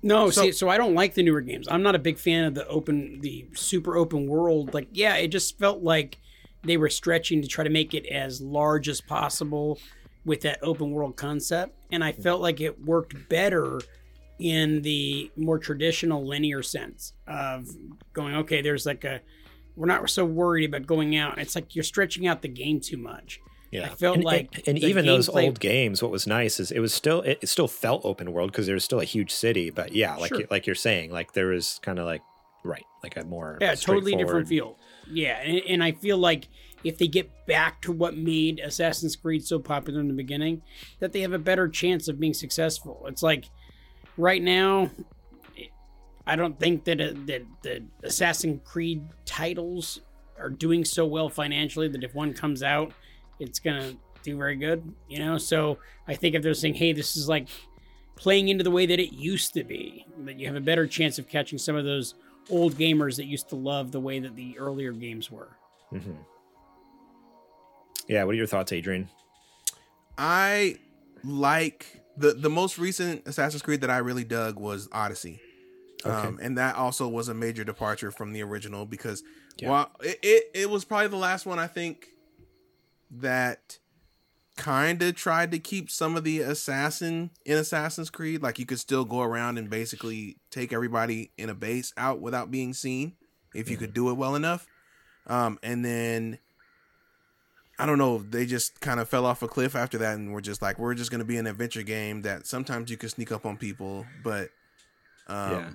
No, So- see, so I don't like the newer games. I'm not a big fan of the open, the super open world. Like, yeah, it just felt like they were stretching to try to make it as large as possible with that open world concept, and I felt like it worked better in the more traditional linear sense of going. Okay, there's like a, we're not so worried about going out. It's like you're stretching out the game too much. Yeah, I felt and, like and, and even those old games, what was nice is it was still it, it still felt open world because there was still a huge city, but yeah, like Sure. you, like you're saying, like there was kind of like right, like a more yeah totally different feel yeah and, and i feel like if they get back to what made assassin's creed so popular in the beginning that they have a better chance of being successful it's like right now i don't think that, uh, that the assassin's creed titles are doing so well financially that if one comes out it's gonna do very good you know so i think if they're saying hey this is like playing into the way that it used to be that you have a better chance of catching some of those old gamers that used to love the way that the earlier games were. Mhm. Yeah, what are your thoughts, Adrian? I like the the most recent Assassin's Creed that I really dug was Odyssey. Um, and that also was a major departure from the original because Yeah. while it, it, it was probably the last one I think that kind of tried to keep some of the assassin in Assassin's Creed. Like you could still go around and basically take everybody in a base out without being seen if you could do it well enough. Um, and then I don't know, they just kind of fell off a cliff after that and were just like, we're just going to be an adventure game that sometimes you can sneak up on people, but um, Yeah.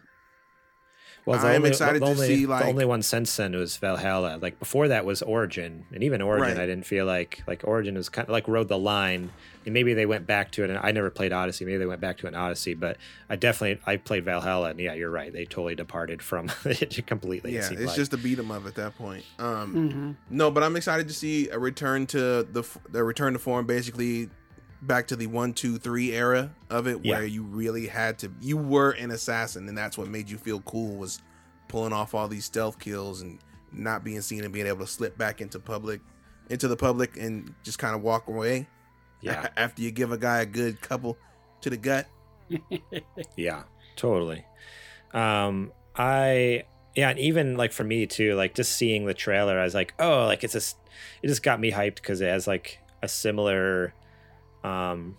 Well, I'm only, excited the to only, see, like- the only one since then was Valhalla. Like before that was Origin, and even Origin, Right. I didn't feel like like Origin was kind of like rode the line. And maybe they went back to it. And I never played Odyssey. Maybe they went back to an Odyssey, but I definitely I played Valhalla, and yeah, you're right. They totally departed from it completely. Yeah, seemed it's like. just a beat 'em up at that point. Um, Mm-hmm. no, but I'm excited to see a return to the the return to form, basically back to the one, two, three era of it, Yeah. where you really had to. You were an assassin, and that's what made you feel cool was pulling off all these stealth kills and not being seen and being able to slip back into public, into the public, and just kind of walk away. yeah, after you give a guy a good couple to the gut. yeah, totally. Um, I yeah, and even like for me too, like just seeing the trailer, I was like, oh, like it's just it just got me hyped because it has like a similar, um,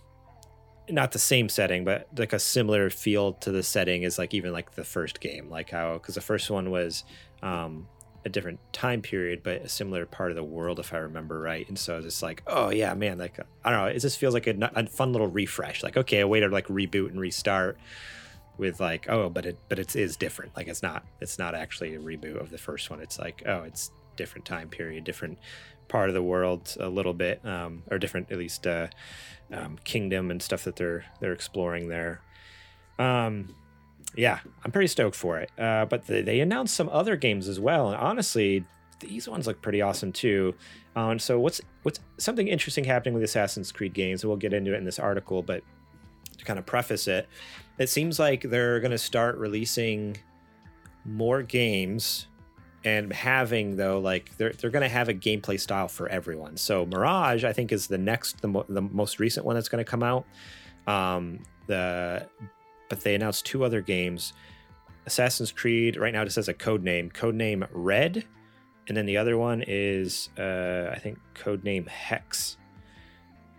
not the same setting, but like a similar feel to the setting is like even like the first game, like how because the first one was um a different time period, but a similar part of the world, if I remember right. And so it's like, oh yeah, man, like I don't know, it just feels like a, a fun little refresh. Like okay, a way to like reboot and restart with like, oh, but it but it is is different. Like it's not it's not actually a reboot of the first one. It's like, oh, it's different time period, different part of the world a little bit, um, or different at least uh, um, kingdom and stuff that they're they're exploring there. Um, yeah, I'm pretty stoked for it. Uh, but they, they announced some other games as well, and honestly, these ones look pretty awesome too. Um, so what's what's something interesting happening with Assassin's Creed games, and we'll get into it in this article, but to kind of preface it, it seems like they're going to start releasing more games and having though like they're, they're going to have a gameplay style for everyone. So mirage i think is the next the, mo- the most recent one that's going to come out. Um the but they announced two other games. Assassin's creed right now it says a code name code name red. And then the other one is uh i think code name hex.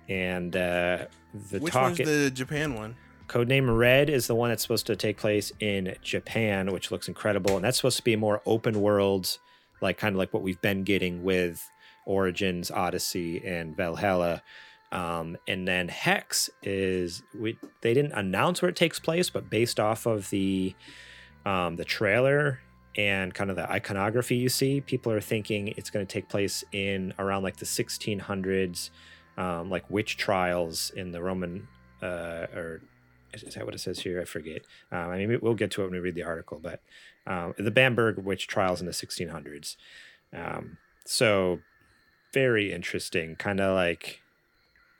And uh the Which talk one's the Japan one? Codename Red is the one that's supposed to take place in Japan, which looks incredible. And that's supposed to be a more open world, like kind of like what we've been getting with Origins, Odyssey, and Valhalla. Um, and then Hex is we they didn't announce where it takes place, but based off of the um, the trailer and kind of the iconography you see, people are thinking it's going to take place in around like the 1600s, um, like witch trials in the Roman uh, or is that what it says here? I forget. Um, I mean, we'll get to it when we read the article, but um, the Bamberg witch trials in the 1600s. Um, so very interesting. Kind of like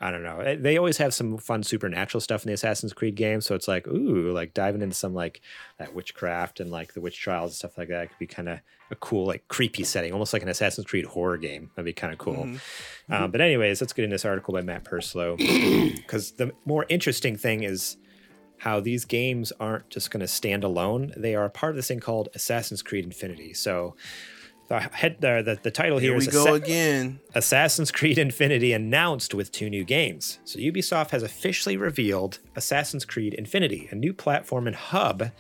I don't know. Eh, They always have some fun supernatural stuff in the Assassin's Creed games, so it's like ooh, like diving into some like that witchcraft and like the witch trials and stuff like that could be kind of a cool like creepy setting, almost like an Assassin's Creed horror game. That'd be kind of cool. Um, but anyways, let's get in this article by Matt Purslow because the more interesting thing is how these games aren't just going to stand alone. They are a part of this thing called Assassin's Creed Infinity. So the head the, the, the title here Here is we go Assa- again. Assassin's Creed Infinity announced with two new games. So Ubisoft has officially revealed Assassin's Creed Infinity, a new platform and hub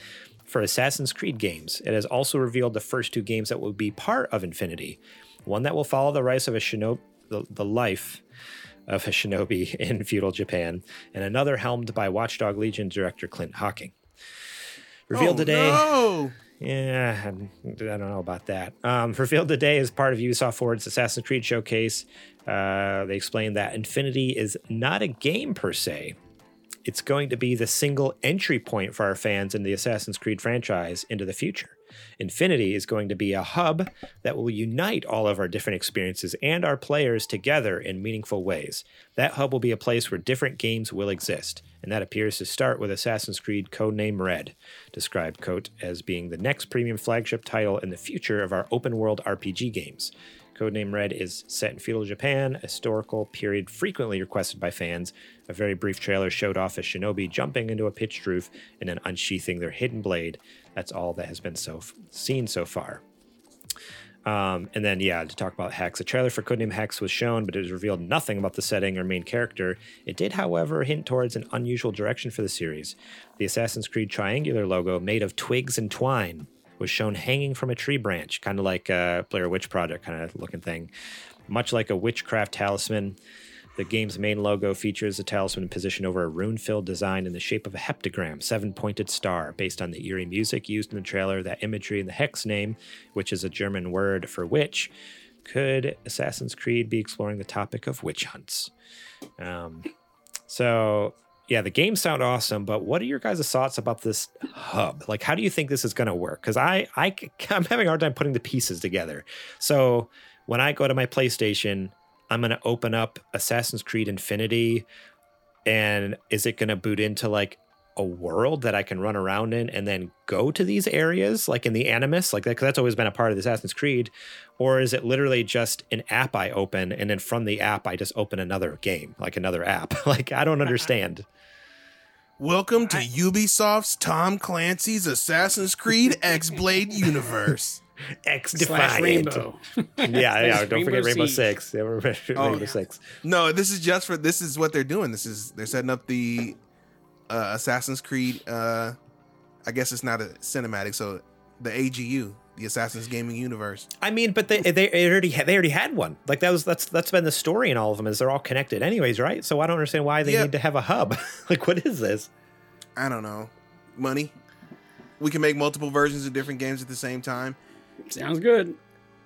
for Assassin's Creed games. It has also revealed the first two games that will be part of Infinity. One that will follow the rise of a shinobi, the, the life of a shinobi in feudal Japan, and another helmed by Watchdog Legion director Clint Hocking. Revealed oh, today. No. Yeah, I don't know about that. Um, revealed today as part of Ubisoft Forward's Assassin's Creed showcase. Uh, they explained that Infinity is not a game per se. It's going to be the single entry point for our fans in the Assassin's Creed franchise into the future. Infinity is going to be a hub that will unite all of our different experiences and our players together in meaningful ways. That hub will be a place where different games will exist, and that appears to start with Assassin's Creed Codename Red, described Côté as being the next premium flagship title in the future of our open world RPG games. Codename Red is set in feudal Japan, a historical period frequently requested by fans. A very brief trailer showed off a shinobi jumping into a pitched roof and then unsheathing their hidden blade. That's all that has been so seen so far. Um, and then, yeah, to talk about Hex, a trailer for Codename Hex was shown, but it revealed nothing about the setting or main character. It did, however, hint towards an unusual direction for the series. The Assassin's Creed triangular logo, made of twigs and twine, was shown hanging from a tree branch, kind of like a Blair Witch Project kind of looking thing, much like a witchcraft talisman. The game's main logo features a talisman positioned over a rune filled design in the shape of a heptagram, seven pointed star, based on the eerie music used in the trailer. That imagery and the hex name, which is a German word for witch, could Assassin's Creed be exploring the topic of witch hunts? Um, so yeah, the games sound awesome, but what are your guys' thoughts about this hub? Like, how do you think this is going to work? Because I, I, I'm having a hard time putting the pieces together. So when I go to my PlayStation, I'm going to open up Assassin's Creed Infinity, and is it going to boot into like a world that I can run around in and then go to these areas, like in the Animus, like that? Because that's always been a part of the Assassin's Creed, or is it literally just an app I open and then from the app I just open another game, like another app? like I don't understand. Welcome to Ubisoft's Tom Clancy's Assassin's Creed X Blade universe. X Slash Defiant. Rainbow. Yeah, yeah. Don't Rainbow forget Rainbow Siege. Six. Yeah, Rainbow Oh, yeah. Six. No, this is just for this is what they're doing. This is they're setting up the uh, Assassin's Creed. Uh, I guess it's not a cinematic, so the AGU, the Assassin's Gaming Universe. I mean, but they they already had, they already had one. Like that was that's that's been the story in all of them is they're all connected, anyways, right? So I don't understand why they Yeah. need to have a hub. like, what is this? I don't know, money. We can make multiple versions of different games at the same time. Sounds good.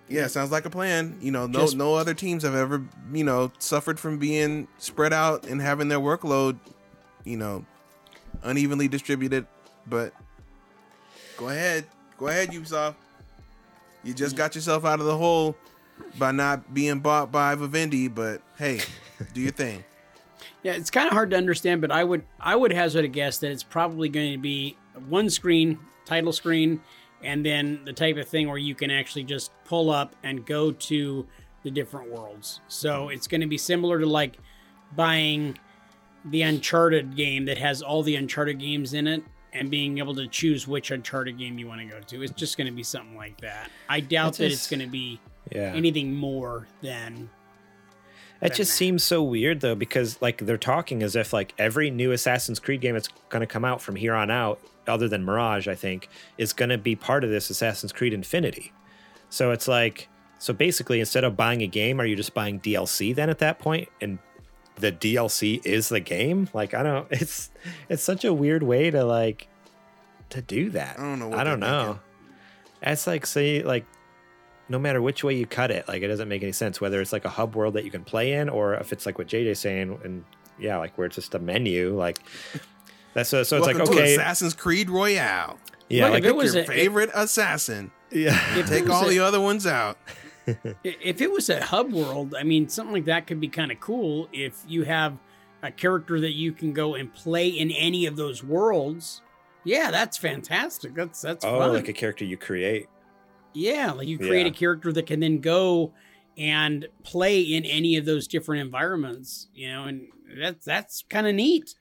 Yeah, sounds like a plan. You know, no Just- no other teams have ever you know suffered from being spread out and having their workload, you know, unevenly distributed. But go ahead, go ahead, Ubisoft. You just got yourself out of the hole by not being bought by Vivendi. But hey, do your thing. Yeah, it's kind of hard to understand, but I would I would hazard a guess that it's probably going to be one screen, title screen, and then the type of thing where you can actually just pull up and go to the different worlds. So it's going to be similar to like buying the Uncharted game that has all the Uncharted games in it and being able to choose which Uncharted game you want to go to. It's just going to be something like that. I doubt It that just- it's going to be Yeah. anything more than It than just that. seems so weird though, because like they're talking as if like every new Assassin's Creed game that's going to come out from here on out, other than Mirage, I think, is going to be part of this Assassin's Creed Infinity. So it's like, so basically, instead of buying a game, are you just buying DLC then at that point? And the DLC is the game? Like, I don't. It's it's such a weird way to like to do that. I don't know what I don't know. thinking. That's like say like no matter which way you cut it, like it doesn't make any sense whether it's like a hub world that you can play in or if it's like what JJ's saying and yeah, like where it's just a menu, like that's so, so it's Welcome like to okay, Assassin's Creed Royale. yeah, Look, like if it was your a- favorite assassin. yeah, If Take all a- the other ones out. If it was a hub world, I mean, something like that could be kind of cool if you have a character that you can go and play in any of those worlds. Yeah, that's fantastic. That's that's oh, fun. like a character you create. yeah, like you create Yeah. a character that can then go and play in any of those different environments, you know, and that's that's kind of neat.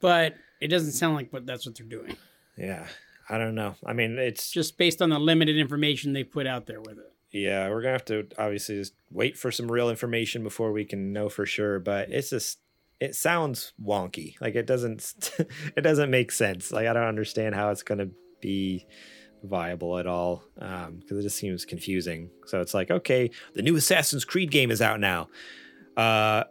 But it doesn't sound like what that's what they're doing. Yeah, I don't know. I mean, it's Just based on the limited information they put out there with it. yeah, we're gonna have to obviously just wait for some real information before we can know for sure. But it's just it sounds wonky. Like it doesn't it doesn't make sense. Like I don't understand how it's gonna be viable at all because it just seems confusing. So it's like okay, the new Assassin's Creed game is out now. Uh,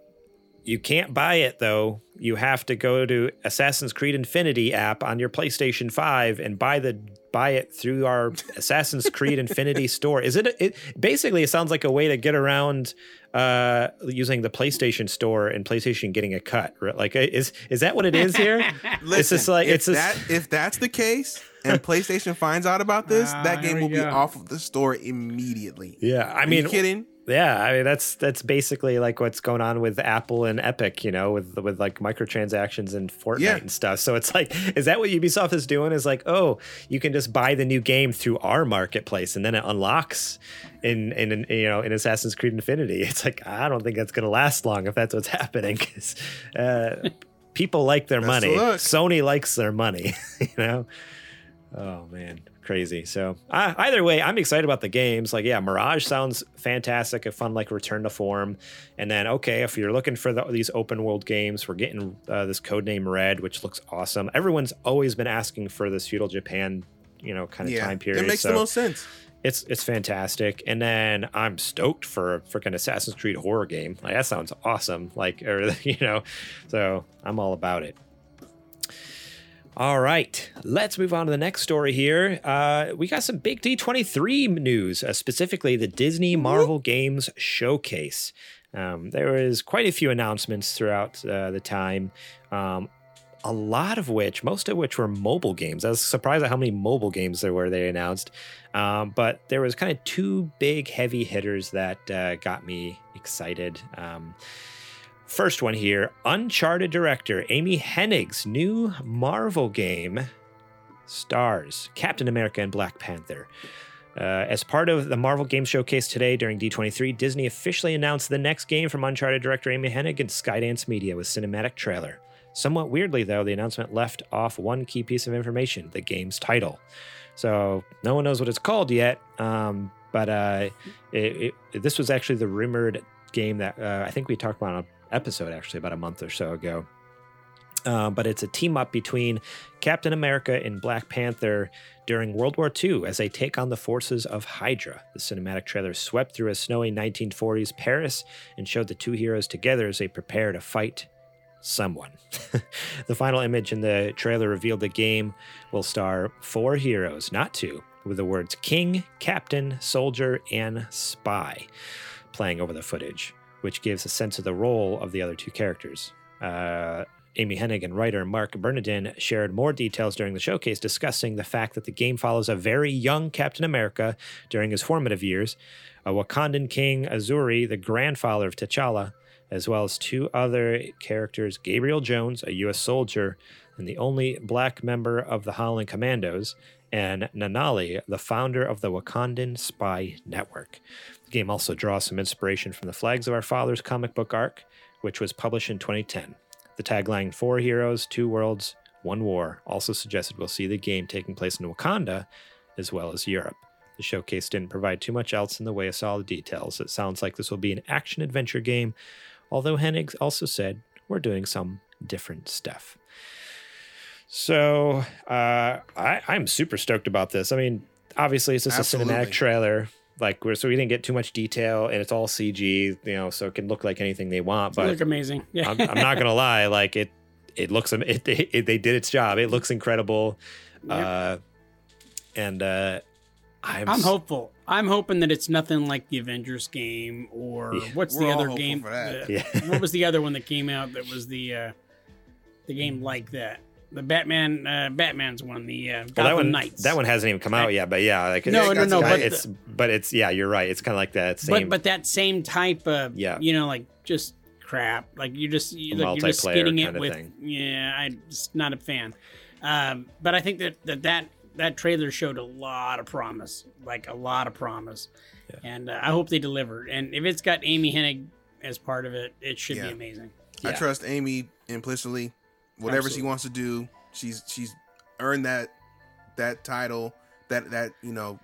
you can't buy it though. You have to go to Assassin's Creed Infinity app on your PlayStation 5 and buy the buy it through our Assassin's Creed Infinity store. Is it, it basically it sounds like a way to get around uh using the PlayStation store and PlayStation getting a cut. right? Like is is that what it is here? it's just like if it's just that if that's the case and PlayStation finds out about this, Ah, that game we will be off of the store immediately. Yeah, I Are mean you kidding? Yeah, I mean that's that's basically like what's going on with Apple and Epic, you know, with with like microtransactions and Fortnite Yeah. and stuff. So it's like, is that what Ubisoft is doing? Is like, oh, you can just buy the new game through our marketplace, and then it unlocks in in, in you know in Assassin's Creed Infinity. It's like I don't think that's gonna last long if that's what's happening because uh, people like their money. Sony likes their money, you know. Oh man, crazy. So uh, either way, I'm excited about the games. Like, yeah, Mirage sounds fantastic, a fun like return to form. And then, okay, if you're looking for the, these open world games, we're getting uh, this codename Red, which looks awesome. Everyone's always been asking for this feudal Japan, you know, kind of Yeah, time period. it makes so, the most sense. it's it's fantastic. And then I'm stoked for a freaking Assassin's Creed horror game. Like that sounds awesome. Like or you know, so I'm all about it. All right, let's move on to the next story here. Uh, we got some big D23 news, uh, specifically the Disney Marvel Games Showcase. Um, there was quite a few announcements throughout uh, the time. Um, a lot of which, most of which were mobile games. I was surprised at how many mobile games there were they announced. Um, but there was kind of two big heavy hitters that uh, got me excited. First one here Uncharted director Amy Hennig's new Marvel game stars Captain America and Black Panther. Uh, as part of the Marvel Game Showcase today during D23, Disney officially announced the next game from Uncharted director Amy Hennig and Skydance Media with cinematic trailer. Somewhat weirdly, though, the announcement left off one key piece of information the game's title. So no one knows what it's called yet. Um, but uh, it, it, this was actually the rumored game that uh, I think we talked about episode actually about a month or so ago. Uh, but it's a team up between Captain America and Black Panther during World War II as they take on the forces of Hydra. The cinematic trailer swept through a snowy 1940s Paris and showed the two heroes together as they prepare to fight someone. the final image in the trailer revealed the game will star four heroes, not two, with the words King, Captain, Soldier, and Spy playing over the footage, which gives a sense of the role of the other two characters. Uh, Amy Hennig and writer Marc Bernardin shared more details during the showcase, discussing the fact that the game follows a very young Captain America during his formative years, a Wakandan king, Azzuri, the grandfather of T'Challa, as well as two other characters Gabriel Jones, a U.S. soldier and the only black member of the Howling Commandos, and Nanali, the founder of the Wakandan Spy Network. The game also draws some inspiration from the Flags of Our Fathers comic book arc, which was published in 2010. The tagline Four Heroes, Two Worlds, One War also suggested we'll see the game taking place in Wakanda as well as Europe. The showcase didn't provide too much else in the way of solid details. It sounds like this will be an action adventure game although Hennig also said we're doing some different stuff. So uh, I, I'm super stoked about this. I mean, obviously it's just Absolutely. a cinematic trailer. Like we're, so we didn't get too much detail, and it's all CG, you know, so it can look like anything they want. They But look amazing. Yeah. I'm, I'm not gonna lie, like it, it looks, am- it, it, it- they did its job. It looks incredible, uh, and uh, I'm, I'm hopeful. I'm hoping that it's nothing like the Avengers game or Yeah. what's We're the other game? for that. the- Yeah. what was the other one that came out that was the uh, the game like that? The Batman, uh, Batman's one. The uh, Well, Gotham that one, Knights. that one hasn't even come out yet, but yeah, like No, no, it's, no, it's- but it's, but it's yeah, you're right. It's kind of like that same. But but that same type of Yeah. you know, like just crap. Like you're just you, like, you're just multiplayer skidding it with. thing. Yeah, I'm just not a fan. Um, but I think that that that that trailer showed a lot of promise, like a lot of promise, and uh, I hope they deliver. And if it's got Amy Hennig as part of it, it should Yeah. be amazing. I Yeah. trust Amy implicitly. Whatever Absolutely. she wants to do, she's she's earned that that title, that that you know,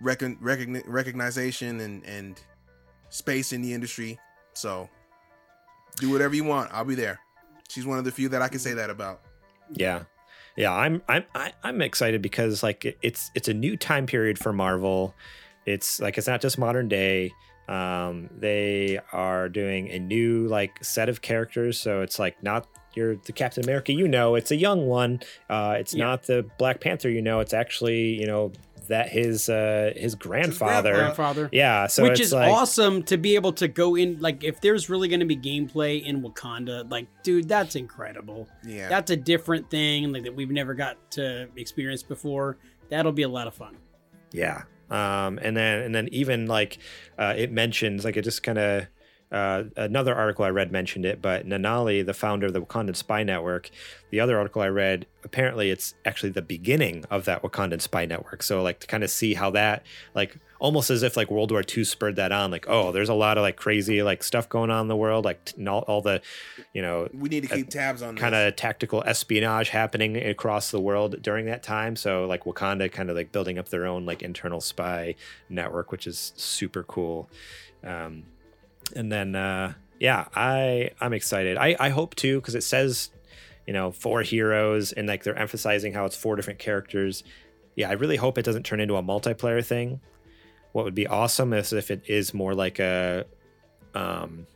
recon, recogni- recognition and and space in the industry. So do whatever you want. I'll be there. She's one of the few that I can say that about. Yeah, yeah. I'm I'm I'm excited because like it's it's a new time period for Marvel. It's like it's not just modern day. Um, they are doing a new like set of characters, so it's like not you're the Captain America you know. It's a young one. Uh, it's Yeah. not the Black Panther you know. It's actually you know that his uh his grandfather. grandpa. Grandfather. Yeah, so Which it's is like, awesome to be able to go in. Like, if there's really going to be gameplay in Wakanda, like, dude, that's incredible. Yeah. That's a different thing like that we've never got to experience before. That'll be a lot of fun. Yeah. Um, and then and then even like uh, it mentions like it just kind of uh, another article I read mentioned it, but Nanali, the founder of the Wakandan Spy Network, the other article I read, apparently it's actually the beginning of that Wakandan Spy Network. So like to kind of see how that like almost as if like World War II spurred that on. Like oh, there's a lot of like crazy like stuff going on in the world, like t- all, all the you know we need to keep tabs on kind of tactical espionage happening across the world during that time. So like Wakanda kind of like building up their own like internal spy network, which is super cool. Um, and then uh, yeah, I I'm excited. I I hope too because it says you know four heroes and like they're emphasizing how it's four different characters. yeah, I really hope it doesn't turn into a multiplayer thing. What would be awesome is if it is more like a, um,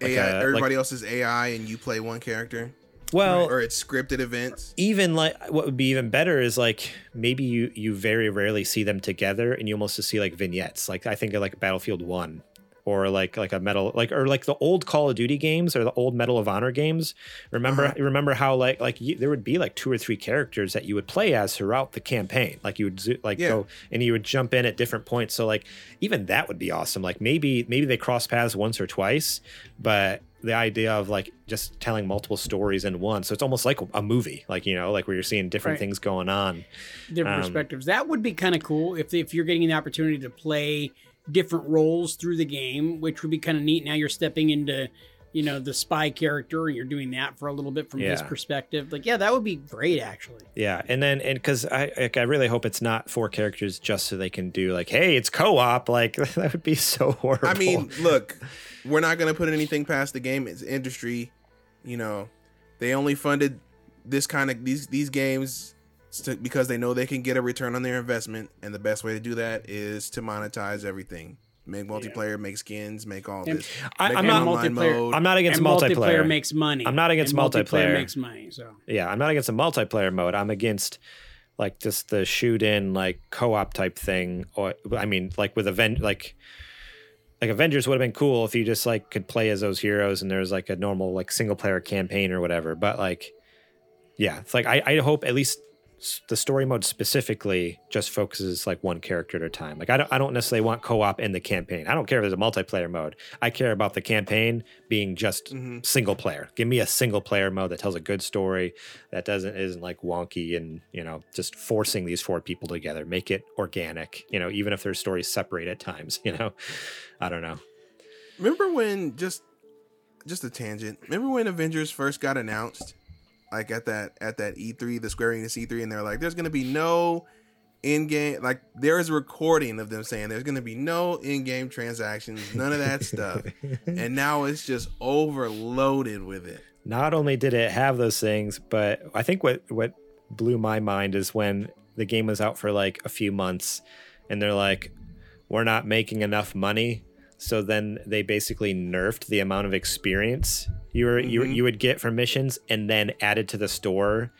like AI, a- like- everybody else is AI, and you play one character. well, or it's scripted events. even like what would be even better is like maybe you you very rarely see them together and you almost just see like vignettes like i think of like battlefield 1 or like like a metal like or like the old call of duty games or the old medal of honor games remember Uh-huh. remember how like like you, there would be like two or three characters that you would play as throughout the campaign like you would zo- like Yeah. go and you would jump in at different points so like even that would be awesome like maybe maybe they cross paths once or twice but the idea of like just telling multiple stories in one so it's almost like a movie like you know like where you're seeing different Right. things going on different Um, perspectives. That would be kind of cool if if you're getting the opportunity to play different roles through the game, which would be kind of neat. Now you're stepping into, you know, the spy character, and you're doing that for a little bit from his perspective. Like, yeah, that would be great, actually. yeah and then and because i like, i really hope it's not four characters just so they can do like hey it's co-op like that would be so horrible I mean, look, we're not gonna put anything past the game. It's industry, you know. They only funded this kind of these these games to, because they know they can get a return on their investment, and the best way to do that is to monetize everything. Make multiplayer, make skins, make all And- this. I- Make I'm not- multiplayer- mode. i'm not against and multiplayer makes money. I'm not against and multiplayer. makes money. So yeah i'm not against a multiplayer mode i'm against like just the shoot in like co-op type thing or i mean like with event like like avengers would have been cool if you just like could play as those heroes and there's like a normal like single player campaign or whatever but like yeah it's like i, I hope at least s- the story mode specifically just focuses like one character at a time. Like I don't, I don't necessarily want co-op in the campaign. I don't care if there's a multiplayer mode. I care about the campaign being just Mhm. single player. Give me a single player mode that tells a good story that doesn't isn't like wonky and you know just forcing these four people together. Make it organic you know even if their stories separate at times you know? I don't know. Remember when just just a tangent. Remember when Avengers first got announced, like at that at that E3, the Square Enix E3, and they're like, "There's gonna be no in-game." Like there is a recording of them saying, "There's gonna be no in-game transactions, none of that stuff," and now it's just overloaded with it. not only did it have those things, but I think what what blew my mind is when the game was out for like a few months, and they're like, "We're not making enough money," so then they basically nerfed the amount of experience you were you Mhm. you would get from missions, and then added to the store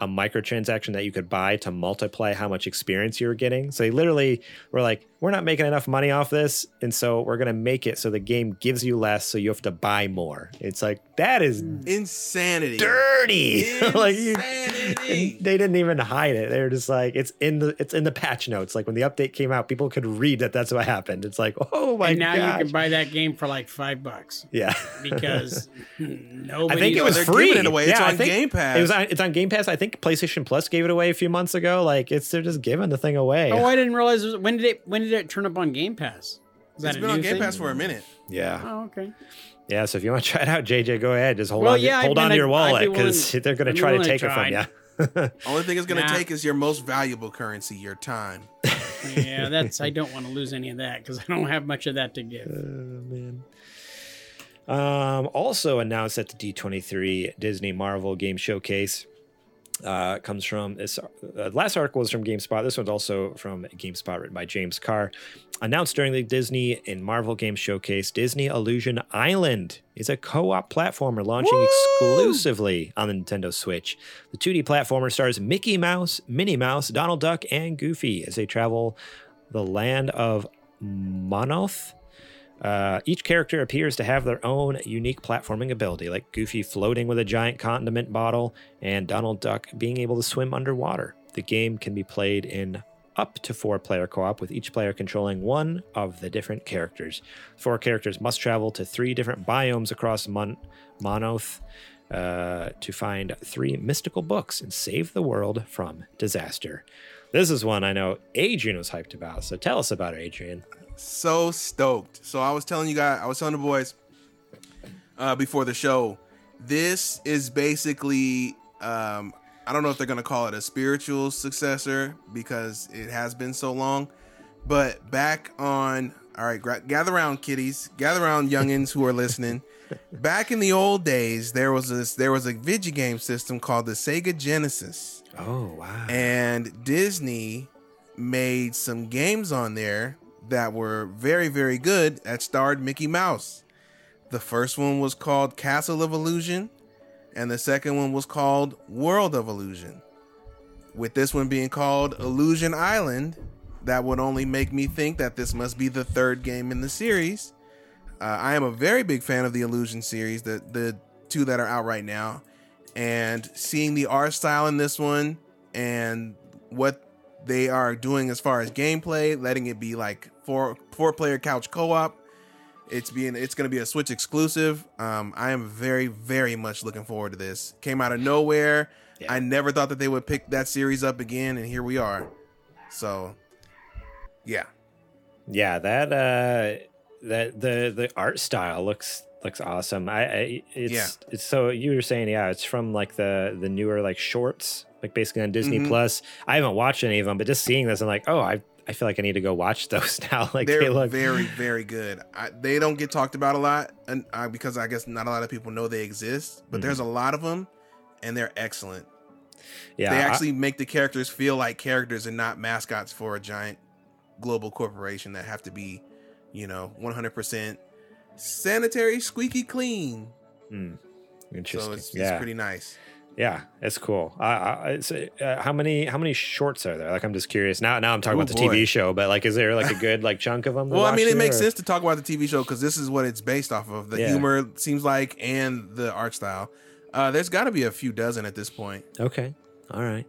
a microtransaction that you could buy to multiply how much experience you were getting. So they literally were like, "We're not making enough money off this, and so we're gonna make it so the game gives you less, so you have to buy more." It's like that is hmm. Insanity. dirty. like you, they didn't even hide it. They were just like it's in the it's in the patch notes. Like when the update came out, people could read that that's what happened. It's like oh my and now gosh. you can buy that game for like five bucks yeah. because nobody. I think it was they're free. giving it away. It's Yeah, I on think Game Pass. It was on, it's on Game Pass. I think PlayStation Plus gave it away a few months ago. Like it's they're just giving the thing away. Oh, I didn't realize. It was, when did it? When did it turn up on Game Pass? Is that It's a been on Game thing? Pass for a minute. yeah, Oh, okay. yeah. So if you want to try it out, JJ, go ahead. Just hold Well, on, yeah, I hold mean, on to your wallet because they're going to try to take it from try. you. Only thing it's gonna Nah. take is your most valuable currency, your time. Yeah, that's. I don't want to lose any of that because I don't have much of that to give. Oh, man. Um, also announced at the D23 Disney Marvel Game Showcase. Uh, comes from this uh, last article was from GameSpot. This one's also from GameSpot, written by James Carr. Announced during the Disney and Marvel Game Showcase, Disney Illusion Island is a co-op platformer launching exclusively on the Nintendo Switch. The 2D platformer stars Mickey Mouse, Minnie Mouse, Donald Duck, and Goofy as they travel the land of Monoth. Uh, each character appears to have their own unique platforming ability, like Goofy floating with a giant condiment bottle and Donald Duck being able to swim underwater. The game can be played in up to four player co op, with each player controlling one of the different characters. Four characters must travel to three different biomes across Mon- Monoth uh, to find three mystical books and save the world from disaster. This is one I know Adrian was hyped about, so tell us about it, Adrian. so stoked. So I was telling you guys, I was telling the boys uh, before the show, this is basically, um, I don't know if they're gonna call it a spiritual successor because it has been so long, but back on, All right, gra- gather around, kiddies. Gather around, youngins who are listening. Back in the old days, there was this there was a video game system called the Sega Genesis, Oh wow. and Disney made some games on there that were very very good that starred Mickey Mouse. The first one was called Castle of Illusion, and the second one was called World of Illusion. With this one being called Illusion Island, that would only make me think that this must be the third game in the series. Uh, I am a very big fan of the Illusion series, the the two that are out right now, and seeing the art style in this one and what they are doing as far as gameplay, letting it be like four four player couch co op. It's being it's going to be a Switch exclusive. Um, I am very very much looking forward to this. Came out of nowhere. Yeah. I never thought that they would pick that series up again, and here we are. So, yeah, Yeah, that uh that the the art style looks looks awesome. I, I it's Yeah. it's so you were saying yeah, it's from like the the newer like shorts, like basically on Disney Mhm. Plus. I haven't watched any of them, but just seeing this I'm like, "Oh, I I feel like I need to go watch those now." like they're they look very very good. I, they don't get talked about a lot, and uh, because I guess not a lot of people know they exist. But Mhm. there's a lot of them, and they're excellent. Yeah. they I- actually make the characters feel like characters and not mascots for a giant global corporation that have to be, you know, 100% sanitary, squeaky clean. hmm, So interesting. it's, it's yeah. pretty nice. Yeah, it's cool. I, I, it's, uh, how many how many shorts are there? Like, I'm just curious. Now, now I'm talking Ooh, about the boy. TV show, but like, is there like a good like chunk of them? Well, I mean, it makes or- sense to talk about the TV show because this is what it's based off of. The Yeah. humor seems like and the art style. Uh, there's got to be a few dozen at this point. Okay, all right.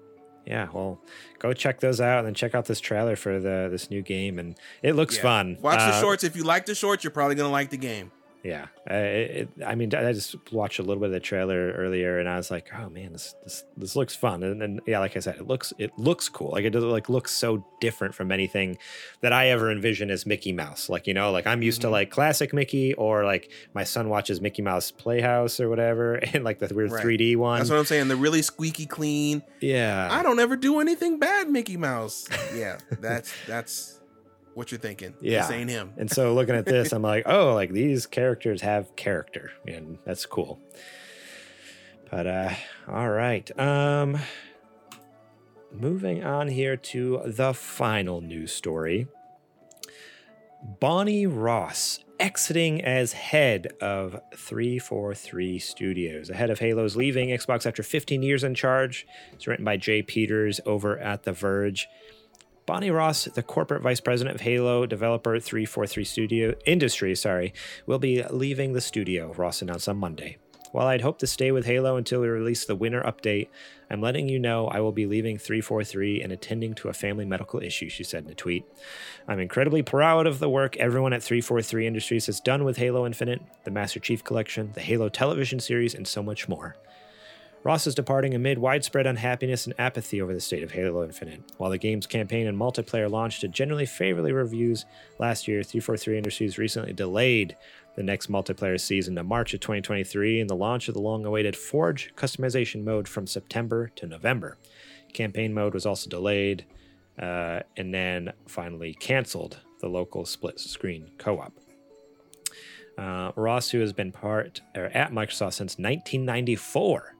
Yeah, well, go check those out and then check out this trailer for the this new game, and it looks Yeah. fun. Watch the Uh, shorts. If you like the shorts, you're probably gonna like the game. Yeah, uh, it, it, I mean, I just watched a little bit of the trailer earlier, and I was like, "Oh man, this this, this looks fun." And then, yeah, like I said, it looks it looks cool. Like it does like looks so different from anything that I ever envision as Mickey Mouse. Like you know, like I'm used to Mhm. like classic Mickey, or like my son watches Mickey Mouse Playhouse or whatever, and like the weird Right. 3D one. That's what I'm saying. The really squeaky clean. yeah, I don't ever do anything bad, Mickey Mouse. Yeah, that's that's what you're thinking. Yeah. this ain't him. And so looking at this, I'm like, oh, like these characters have character, and that's cool. But uh all right. Um moving on here to the final news story. Bonnie Ross exiting as head of 343 Studios. ahead of Halo's leaving Xbox after 15 years in charge. It's written by Jay Peters over at The Verge. Bonnie Ross, the corporate vice president of Halo developer 343 Studio Industries, sorry, will be leaving the studio, Ross announced on Monday. While I'd hoped to stay with Halo until we release the winter update, I'm letting you know I will be leaving 343 and attending to a family medical issue, she said in a tweet. I'm incredibly proud of the work everyone at 343 Industries has done with Halo Infinite, the Master Chief Collection, the Halo television series, and so much more. Ross is departing amid widespread unhappiness and apathy over the state of Halo Infinite. While the game's campaign and multiplayer launched to generally favorably reviews last year, 343 Industries recently delayed the next multiplayer season to March of 2023 and the launch of the long awaited Forge customization mode from September to November. Campaign mode was also delayed uh, and then finally canceled the local split screen co op. Uh, Ross, who has been part or at Microsoft since 1994,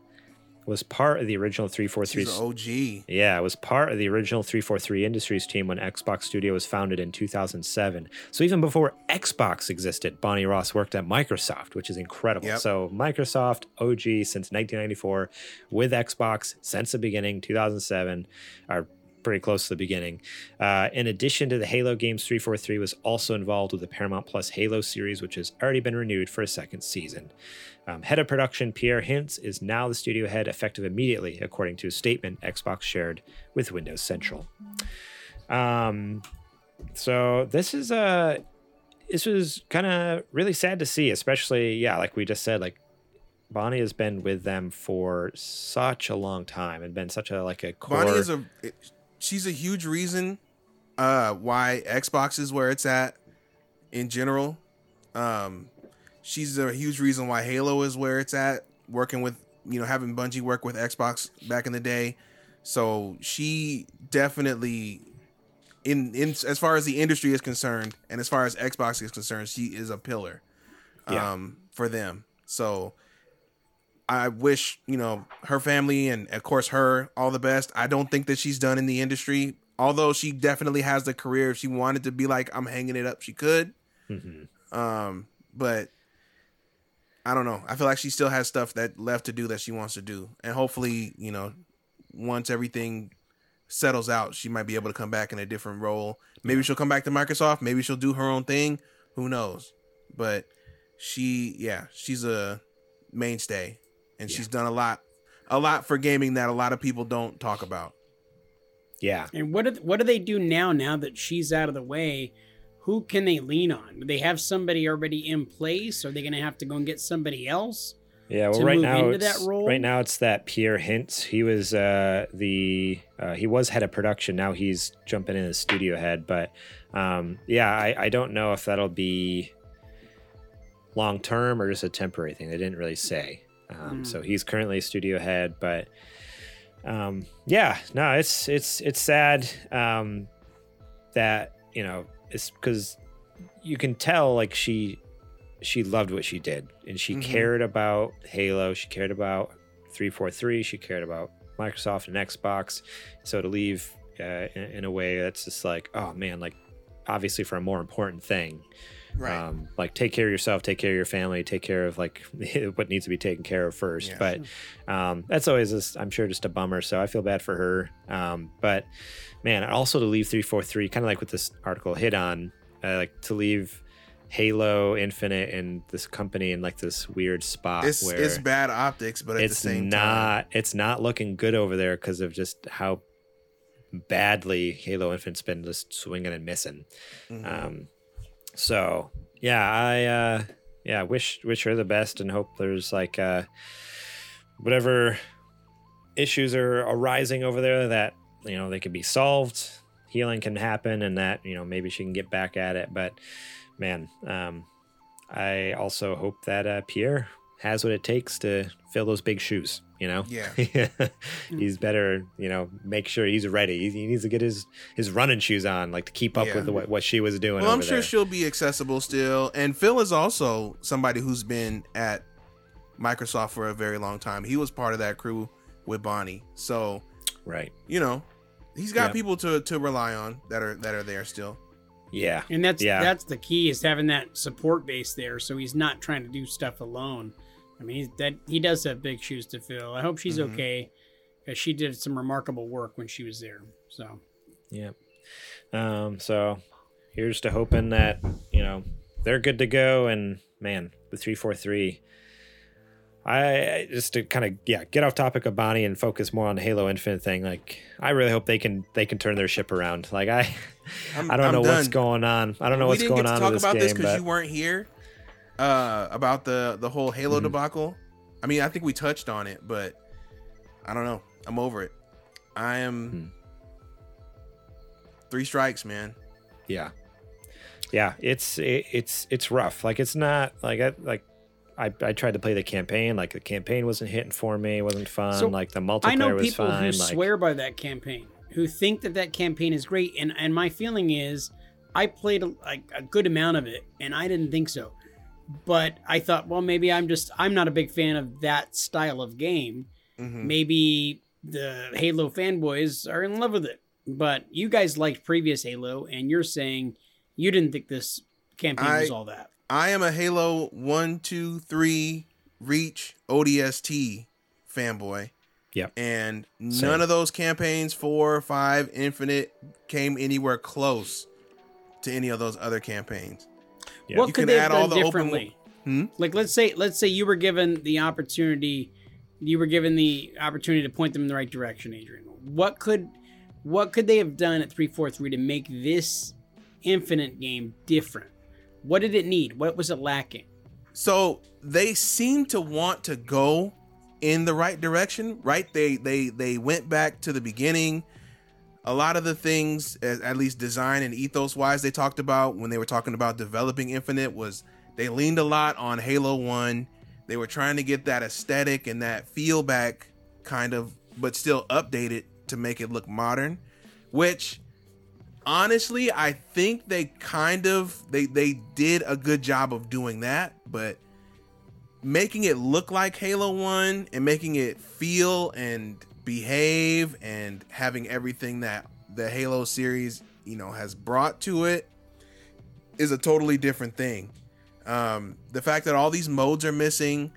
was part of the original 343. She's OG. Yeah, it was part of the original 343 Industries team when Xbox Studio was founded in 2007. So even before Xbox existed, Bonnie Ross worked at Microsoft, which is incredible. Yep. So Microsoft OG since 1994 with Xbox since the beginning, 2007, are pretty close to the beginning. Uh, in addition to the Halo games, 343 was also involved with the Paramount Plus Halo series, which has already been renewed for a second season. Um, head of production Pierre Hintz is now the studio head effective immediately, according to a statement Xbox shared with Windows Central. Um, so this is uh, this was kind of really sad to see, especially yeah, like we just said, like Bonnie has been with them for such a long time and been such a like a core. Bonnie is a she's a huge reason uh why Xbox is where it's at in general. Um she's a huge reason why Halo is where it's at working with you know having Bungie work with Xbox back in the day. So she definitely in in as far as the industry is concerned, and as far as Xbox is concerned, she is a pillar Yeah. um, for them. So I wish you know her family and of course her all the best. I don't think that she's done in the industry, although she definitely has the career. If she wanted to be like I'm hanging it up, she could. Um, but I don't know. I feel like she still has stuff that left to do that she wants to do, and hopefully, you know, once everything settles out, she might be able to come back in a different role. Maybe she'll come back to Microsoft. Maybe she'll do her own thing. Who knows? But she, yeah, she's a mainstay, and she's done a lot, a lot for gaming that a lot of people don't talk about. Yeah. And what do, what do they do now? Now that she's out of the way, who can they lean on? Do they have somebody already in place? Are they going to have to go and get somebody else? Yeah, well, right now, into it's, that role? right now it's that Pierre Hintz. He was uh, the uh, he was head of production. Now he's jumping in as studio head. But um, yeah, I, I don't know if that'll be long term or just a temporary thing. They didn't really say. Um, Hmm. So he's currently studio head, but um, yeah, no, it's it's it's sad um, that you know it's because you can tell like she she loved what she did and she Mhm. cared about Halo. She cared about 343. She cared about Microsoft and Xbox. So to leave uh, in, in a way that's just like, oh man, like obviously for a more important thing. Right. Um, like take care of yourself, take care of your family, take care of like what needs to be taken care of first. Yeah. But um, that's always, just, I'm sure, just a bummer. So I feel bad for her. Um, but man, also to leave 343, kind of like what this article hit on, uh, like to leave Halo Infinite and this company in like this weird spot it's where it's bad optics, but at it's the same not time, it's not looking good over there because of just how badly Halo Infinite's been just swinging and missing. Mhm. Um, so yeah, I uh, yeah wish wish her the best and hope there's like uh, whatever issues are arising over there that you know they can be solved, healing can happen, and that you know maybe she can get back at it. But man, um, I also hope that uh, Pierre has what it takes to fill those big shoes. You know, Yeah. he's better. You know, make sure he's ready. He, he needs to get his his running shoes on, like to keep up Yeah. with what, what she was doing. Well, I'm sure there. she'll be accessible still. And Phil is also somebody who's been at Microsoft for a very long time. He was part of that crew with Bonnie. So, right. you know, he's got Yeah. people to, to rely on that are that are there still. Yeah. And that's Yeah. that's the key is having that support base there, so he's not trying to do stuff alone. I mean, he's, that he does have big shoes to fill. I hope she's Mhm. okay, because she did some remarkable work when she was there. So yeah. Um, so here's to hoping that, you know, they're good to go and man, the three four three. I I- just to kind of yeah get off topic of Bonnie and focus more on the Halo Infinite thing. Like I really hope they can they can turn their ship around. Like I I'm, I don't I'm know what's going on. I don't know we what's didn't going get to on talk with this about game, this because but you weren't here. Uh, about the the whole Halo Mhm. debacle. I mean, I think we touched on it, but I don't know. I'm over it. I am Hmm. three strikes, man. yeah, yeah, it's it, it's it's rough. Like it's not like I like. I, I tried to play the campaign. Like the campaign wasn't hitting for me. It wasn't fun. So, like the multiplayer I know people fine. who like, swear by that campaign, who think that that campaign is great, and and my feeling is, I played a, like a good amount of it, and I didn't think so. But I thought, well, maybe I'm just I'm not a big fan of that style of game. hmm Maybe the Halo fanboys are in love with it. But you guys liked previous Halo, and you're saying you didn't think this campaign was all that. I am a Halo one, two, three, Reach, ODST fanboy. Yep. And Same. none of those campaigns, four, five, Infinite, came anywhere close to any of those other campaigns. Yeah. What You could can they add have done the open differently? Hmm? Like let's say let's say you were given the opportunity you were given the opportunity to point them in the right direction, Adrian. What could what could they have done at 343 to make this infinite game different? What did it need? What was it lacking? So they seem to want to go in the right direction, right? They they they went back to the beginning. A lot of the things, at least design and ethos wise, they talked about when they were talking about developing Infinite was they leaned a lot on Halo One. They were trying to get that aesthetic and that feel back, kind of, but still updated to make it look modern. Which honestly, I think they kind of they they did a good job of doing that, but making it look like Halo 1 and making it feel and behave and having everything that the Halo series, you know, has brought to it is a totally different thing. Um, the fact that all these modes are missing,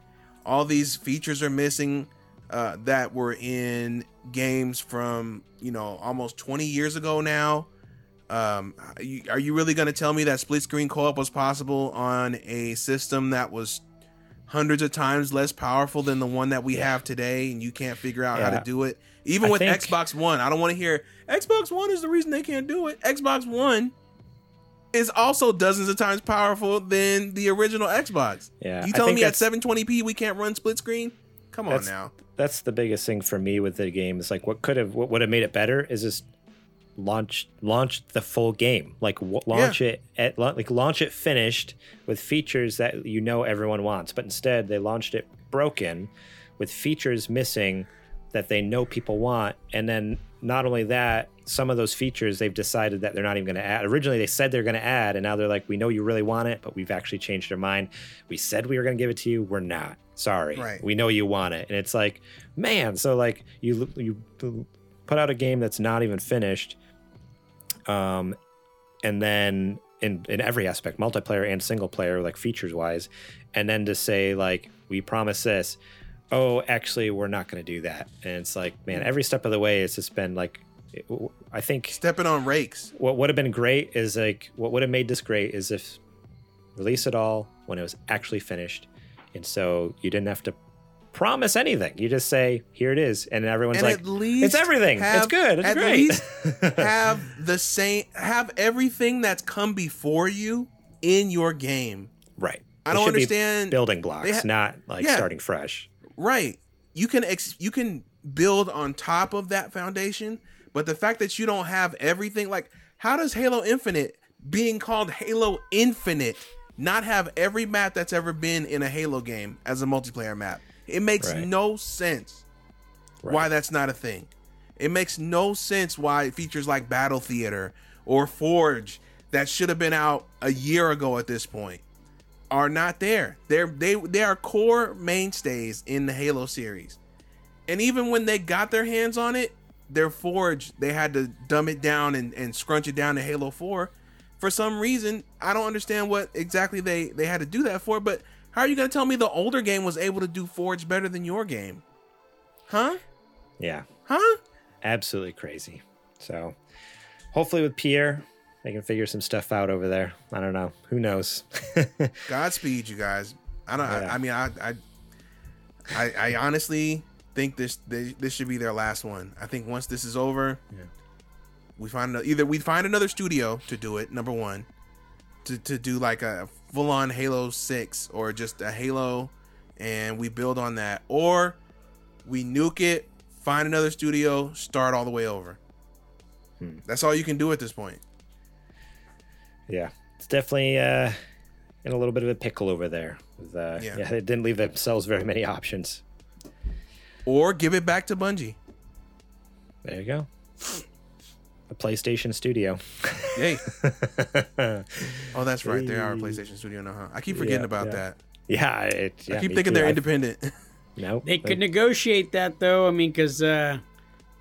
all these features are missing uh, that were in games from you know almost 20 years ago now. Um, are you, really going to tell me that split screen co-op was possible on a system that was hundreds of times less powerful than the one that we have today, and you can't figure out how to do it? Even I with think- Xbox One, I don't want to hear Xbox One is the reason they can't do it. Xbox One is also dozens of times powerful than the original Xbox. Yeah, you telling me at 720p we can't run split screen? Come on That's- now. That's the biggest thing for me with the game. Is like what could have what would have made it better is just launch launch the full game. Like w- launch it at like launch it finished with features that you know everyone wants. But instead they launched it broken with features missing that they know people want. And then not only that, some of those features they've decided that they're not even going to add. Originally they said they're going to add, and now they're like, we know you really want it, but we've actually changed our mind. We said we were going to give it to you. We're not. Sorry. Right. We know you want it. And it's like, man, so like you you put out a game that's not even finished. Um and then in in every aspect, multiplayer and single player, like features wise, and then to say like we promise this, oh, actually we're not going to do that, and it's like, man, every step of the way it's just been like, I think Stepping on rakes. what would have been great is like what would have made this great is if release it all when it was actually finished, and so you didn't have to promise anything. You just say here it is, and everyone's and like, at least it's everything. it's good. It's at great. least have the same have everything that's come before you in your game. right. I It don't understand- building blocks, ha- not like Yeah. starting fresh. Right. You can ex- you can build on top of that foundation, but the fact that you don't have everything like how does Halo Infinite being called Halo Infinite not have every map that's ever been in a Halo game as a multiplayer map? It makes Right. no sense Right. why that's not a thing. It makes no sense why features like Battle Theater or Forge that should have been out a year ago at this point are not there. They're they they are core mainstays in the Halo series. And even when they got their hands on it, their Forge, they had to dumb it down and, and scrunch it down to Halo 4. For some reason, I don't understand what exactly they, they had to do that for, but how are you gonna tell me the older game was able to do Forge better than your game? Huh? Yeah, Huh? absolutely crazy. So hopefully with Pierre, they can figure some stuff out over there. I don't know. Who knows? Godspeed, you guys. I don't. Yeah. I, I mean, I, I, I, I honestly think this they, this should be their last one. I think once this is over, we find either we find another studio to do it. Number one, to to do like a full on Halo Six or just a Halo, and we build on that, or we nuke it, find another studio, start all the way over. Hmm. That's all you can do at this point. yeah, it's definitely uh, in a little bit of a pickle over there. With, uh, Yeah. yeah. they didn't leave themselves very many options. Or give it back to Bungie. There you go. A PlayStation Studio. Yay. Oh, that's right. They are a PlayStation Studio now, huh? I keep forgetting Yeah, about yeah. that. yeah, it, yeah I keep thinking too. they're I- independent. Nope. They could negotiate that though. I mean, because uh,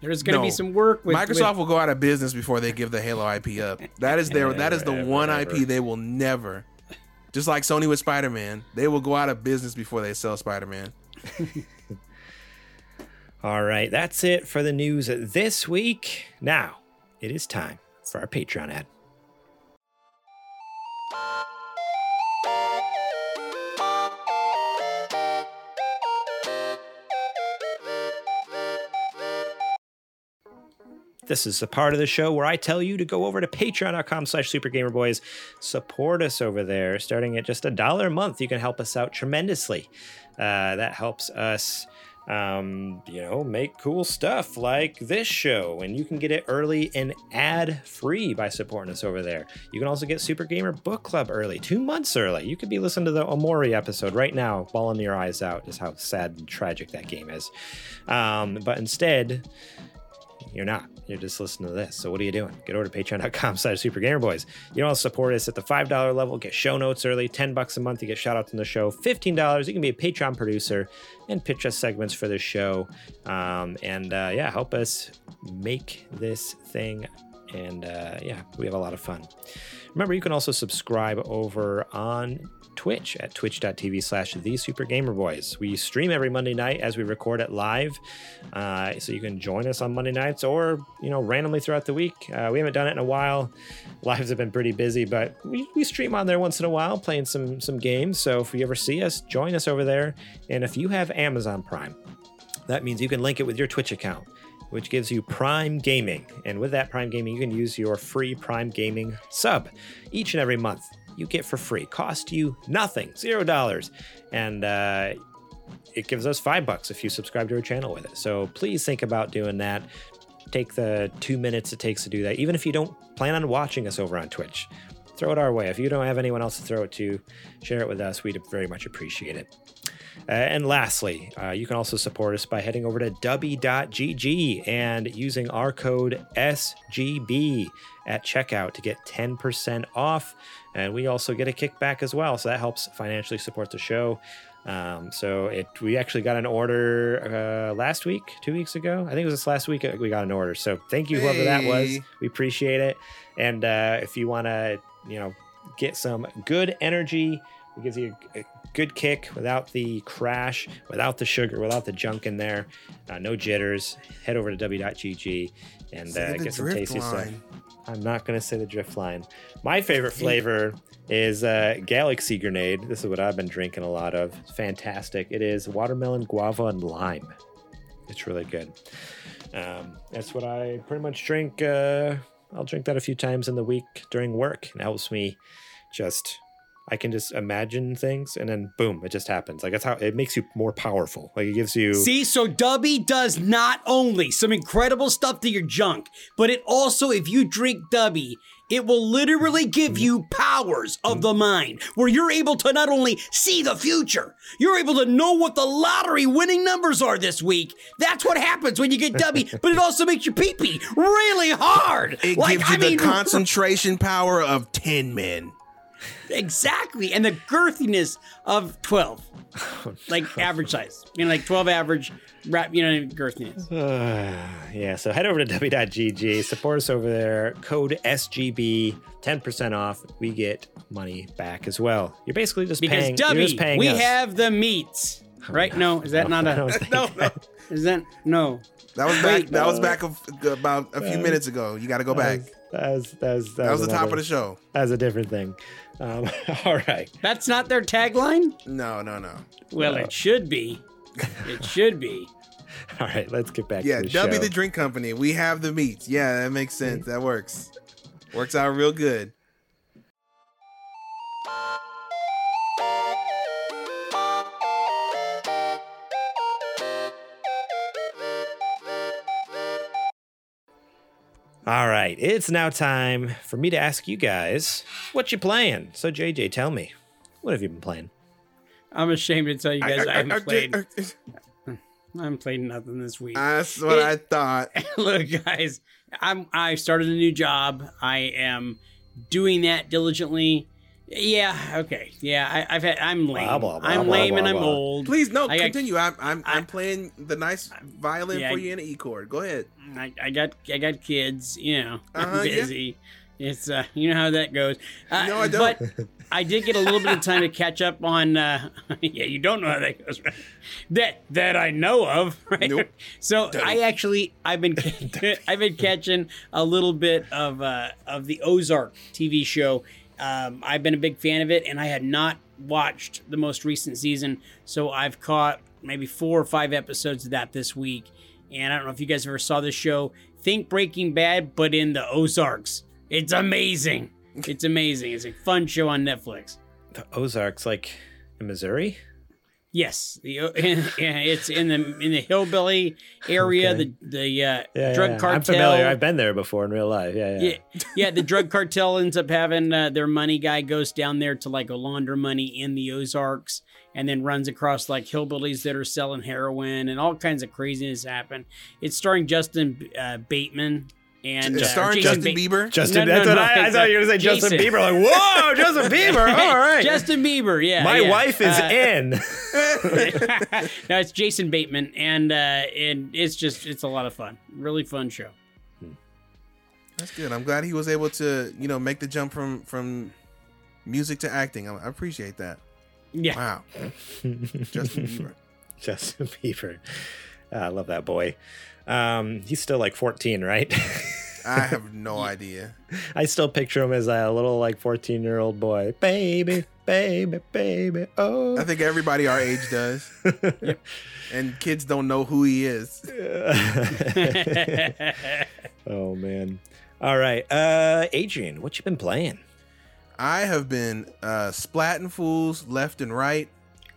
there's going to No. be some work with Microsoft with- will go out of business before they give the Halo IP up. That is their. that is the Ever, one ever. IP they will never. Just like Sony with Spider Man, they will go out of business before they sell Spider Man. All right, that's it for the news this week. Now, it is time for our Patreon ad. This is the part of the show where I tell you to go over to patreon.com slash supergamerboys. Support us over there. Starting at just a dollar a month, you can help us out tremendously. Uh, that helps us um, you know, make cool stuff like this show, and you can get it early and ad free by supporting us over there. You can also get Super Gamer Book Club early, two months early. You could be listening to the Omori episode right now, bawling your eyes out, is how sad and tragic that game is. Um, but instead, You're not. You're just listening to this. So what are you doing? Get over to patreon.com slash supergamerboys. You can also support us at the $5 level, get show notes early, 10 bucks a month, you get shout outs on the show. $15, you can be a Patreon producer and pitch us segments for the show. Um, and uh, yeah, help us make this thing. And uh, yeah, we have a lot of fun. Remember, you can also subscribe over on Twitch at twitch.tv slash the super gamer boys. We stream every Monday night as we record it live. Uh, so you can join us on Monday nights or, you know, randomly throughout the week. Uh, we haven't done it in a while. Lives have been pretty busy, but we, we stream on there once in a while playing some some games. So if you ever see us, join us over there. And if you have Amazon Prime, that means you can link it with your Twitch account which gives you Prime Gaming. And with that Prime Gaming, you can use your free Prime Gaming sub each and every month. You get for free, cost you nothing, zero dollars, and uh, it gives us five bucks if you subscribe to our channel with it. So please think about doing that. Take the two minutes it takes to do that, even if you don't plan on watching us over on Twitch. Throw it our way. If you don't have anyone else to throw it to, share it with us. We'd very much appreciate it. Uh, and lastly, uh, you can also support us by heading over to dubby.gg and using our code SGB at checkout to get 10% off. And we also get a kickback as well. So that helps financially support the show. Um, so it we actually got an order uh, last week, two weeks ago. I think it was this last week uh, we got an order. So thank you, whoever that was. We appreciate it. And uh, if you want to, you know, get some good energy, it gives you a, a good kick without the crash, without the sugar, without the junk in there, uh, no jitters. Head over to dubby.gg and uh, get some tasty stuff. I'm not going to say the drift line. My favorite flavor is uh, Galaxy Grenade. This is what I've been drinking a lot of. It's fantastic. It is watermelon, guava, and lime. It's really good. Um, that's what I pretty much drink. Uh, I'll drink that a few times in the week during work. It helps me just. I can just imagine things, and then boom, it just happens. Like that's how it makes you more powerful. Like it gives you. See, so Dubby does not only some incredible stuff to your junk, but it also, if you drink Dubby, it will literally give you powers of the mind where you're able to not only see the future, you're able to know what the lottery winning numbers are this week. That's what happens when you get Dubby, but it also makes your pee pee really hard. It Like, gives you I the mean, concentration power of 10 men. Exactly. And the girthiness of 12. like average size. You know, like 12 average, wrap, you know, girthiness. yeah, so head over to dubby.gg, support us over there. Code SGB, 10% off. We get money back as well. You're basically just Because paying. you're just paying we us. have the meats. Oh, right? No, is that not don't a. No, no. Is that. No. That was back. Wait, that was back of, about a few uh, minutes ago. You got to go back. That was, that was, That was the top of the show. That was a different thing. Um, all right. That's not their tagline? No, no, no. Well, it should be. It should be. All right. Let's get back Yeah, to the W show. the drink company. We have the meats. Yeah, that makes sense. That works. Works out real good. All right. It's now time for me to ask you guys what you playing. So, JJ, tell me, what have you been playing? I'm ashamed to tell you guys I, haven't played. I- hmm, I haven't played nothing this week. That's what It- I thought. Look, guys, I'm I started a new job. I am doing that diligently. Yeah, okay. Yeah, I, I've had. I'm lame. Blah, blah, blah, I'm blah, lame blah, and I'm blah. old. Please no, I got- continue. I'm I'm, I- I'm playing the nice violin Yeah, for you in an E chord. Go ahead. I, I got I got kids. You know, Uh-huh, I'm yeah. busy. It's uh, you know how that goes. Uh, No, I don't. But I did get a little bit of time to catch up on. Uh, yeah, you don't know how that goes, right? That that I know of, right? Nope. So I actually I've been I've been catching a little bit of uh, of the Ozark TV show. Um, I've been a big fan of it, and I had not watched the most recent season, so I've caught maybe four or five episodes of that this week. And I don't know if you guys ever saw this show. Think Breaking Bad, but in the Ozarks. It's amazing. It's amazing. It's a fun show on Netflix. The Ozarks, like in Missouri? Yes, the, yeah, it's in the in the hillbilly area. Okay. The the uh, Yeah, drug yeah. cartel. I'm familiar. I've been there before in real life. Yeah, yeah. yeah, yeah. The drug cartel ends up having uh, their money guy goes down there to like launder money in the Ozarks, and then runs across like hillbillies that are selling heroin and all kinds of craziness happen. It's starring Justin uh, Bateman and It's uh, starring Jason Justin Bieber. Justin, No, no, that's no, what I, I thought you were going to say Justin Bieber. Like, whoa, Justin Bieber. All right. Justin Bieber. Yeah, My yeah. wife is Uh, in. no, it's Jason Bateman, and uh, and it's just it's a lot of fun. Really fun show. That's good. I'm glad he was able to, you know, make the jump from from music to acting. I, I appreciate that. Yeah. Wow. Justin Bieber. Justin Bieber. I love that boy. Um, he's still like 14, right? I have no idea. I still picture him as a little like 14 year old boy. Baby, baby, baby. Oh. I think everybody our age does. And kids don't know who he is. oh man. All right. Uh Adrian, what you been playing? I have been uh splatting fools left and right.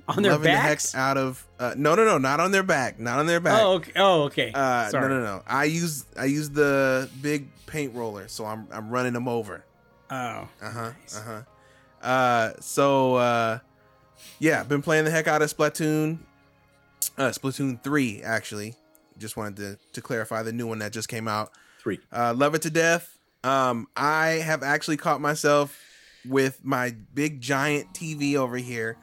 On their loving backs. the heck out of uh, no no no not on their back not on their back Oh, okay. Oh, okay. uh, no Sorry. no no I use I use the big paint roller so I'm I'm running them over Oh, uh-huh uh-huh uh so uh yeah been playing the heck out of Splatoon uh Splatoon 3 actually just wanted to to clarify the new one that just came out Three. uh, love it to death. Um, I have actually caught myself with my big giant TV over here,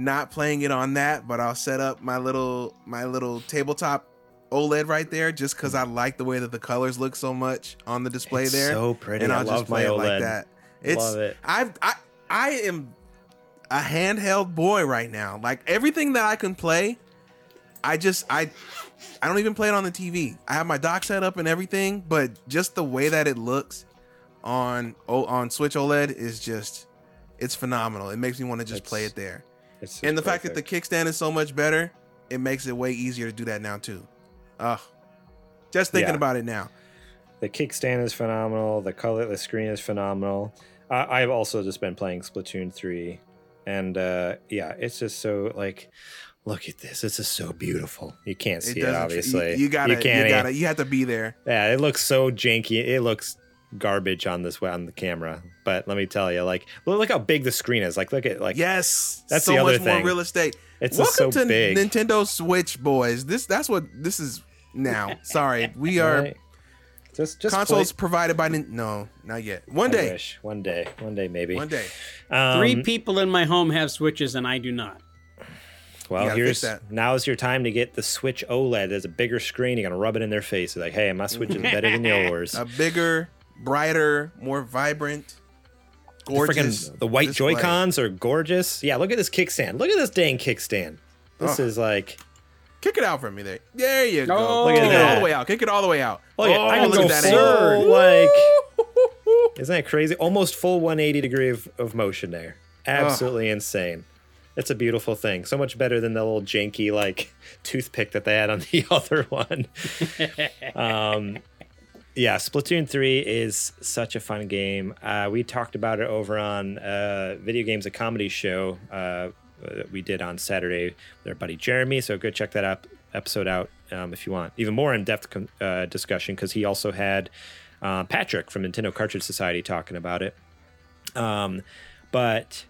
not playing it on that, but I'll set up my little my little tabletop OLED right there just because I like the way that the colors look so much on the display It's there. so pretty. and I I'll love just play my it OLED. like that. It's Love it. I've I I am a handheld boy right now. Like everything that I can play, I just I I don't even play it on the TV. I have my dock set up and everything, but just the way that it looks on on Switch OLED is just it's phenomenal. It makes me want to just It's- play it there. It's And the just fact that the kickstand is so much better, it makes it way easier to do that now too. Ugh. Just thinking Yeah. about it now. the kickstand is phenomenal. The color, the screen is phenomenal. I, I've also just been playing Splatoon three, and uh, yeah, it's just so like, look at this. This is so beautiful. You can't see it, doesn't- obviously. You, you gotta, you, can't. gotta, you have to be there. Yeah, it looks so janky. It looks garbage on this on the camera. But let me tell you, like, look, look how big the screen is. Like, look at like Yes, That's so the other much more thing. real estate. It's Welcome so to big. Nintendo Switch, boys. This that's what this is now. Sorry, we are right? just just consoles play- provided by Nin- no, not yet. One I day, wish. one day, one day maybe. one day. Um, Three people in my home have Switches, and I do not. Well, here's now is your time to get the Switch OLED. There's a bigger screen. You're gonna rub it in their face. Like, hey, my Switch is better than yours. A bigger, brighter, more vibrant, The gorgeous. freaking- the white display. Joy Cons are gorgeous. Yeah, look at this kickstand. Look at this dang kickstand. This Oh. is like, Kick it out for me there. There you go. Oh, Kick look it at all the way out. Kick it all the way out. look at, oh, I can look go at that full, angle. like, isn't that crazy? Almost full 180 degree of, of motion there. Absolutely insane. It's a beautiful thing. So much better than the little janky like toothpick that they had on the other one. um, yeah, Splatoon 3 is such a fun game. Uh, we talked about it over on uh, Video Games a Comedy show uh, that we did on Saturday with our buddy Jeremy. So go check that up episode out um, if you want even more in depth com- uh, discussion because he also had uh, Patrick from Nintendo Cartridge Society talking about it. Um, but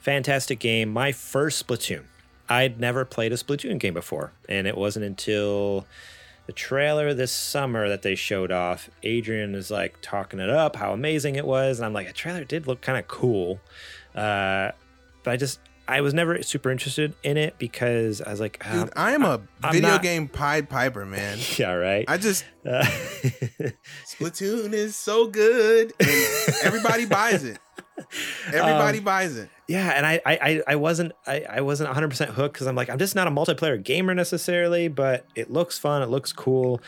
fantastic game. My first Splatoon. I'd never played a Splatoon game before, and it wasn't until the trailer this summer that they showed off. Adrian is like talking it up, how amazing it was, and I'm like, a trailer did look kind of cool, uh, but I just I was never super interested in it because I was like, um, Dude, I am a I'm video not- game Pied Piper, man. yeah, right. I just Uh, Splatoon is so good, everybody buys it. Everybody Um, buys it. yeah and i i I- i wasn't i, I wasn't 100% hooked because i'm like i'm just not a multiplayer gamer necessarily but it looks fun it looks cool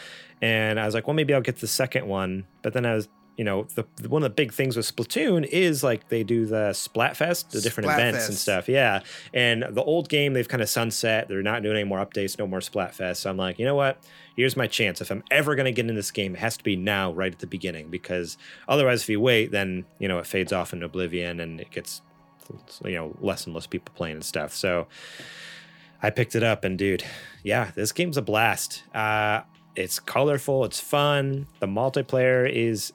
and i was like well maybe i'll get the second one but then i was you know the, one of the big things with splatoon is like they do the splatfest the different events and stuff yeah. And the old game they've kind of sunset they're not doing any more updates no more splatfest. So i'm like you know what? Here's my chance. If i'm ever going to get in this game it has to be now right at the beginning because otherwise if you wait then you know it fades off into oblivion and it gets you know less and less people playing and stuff. So I picked it up, and dude, yeah, this game's a blast. Uh, it's colorful, it's fun. The multiplayer is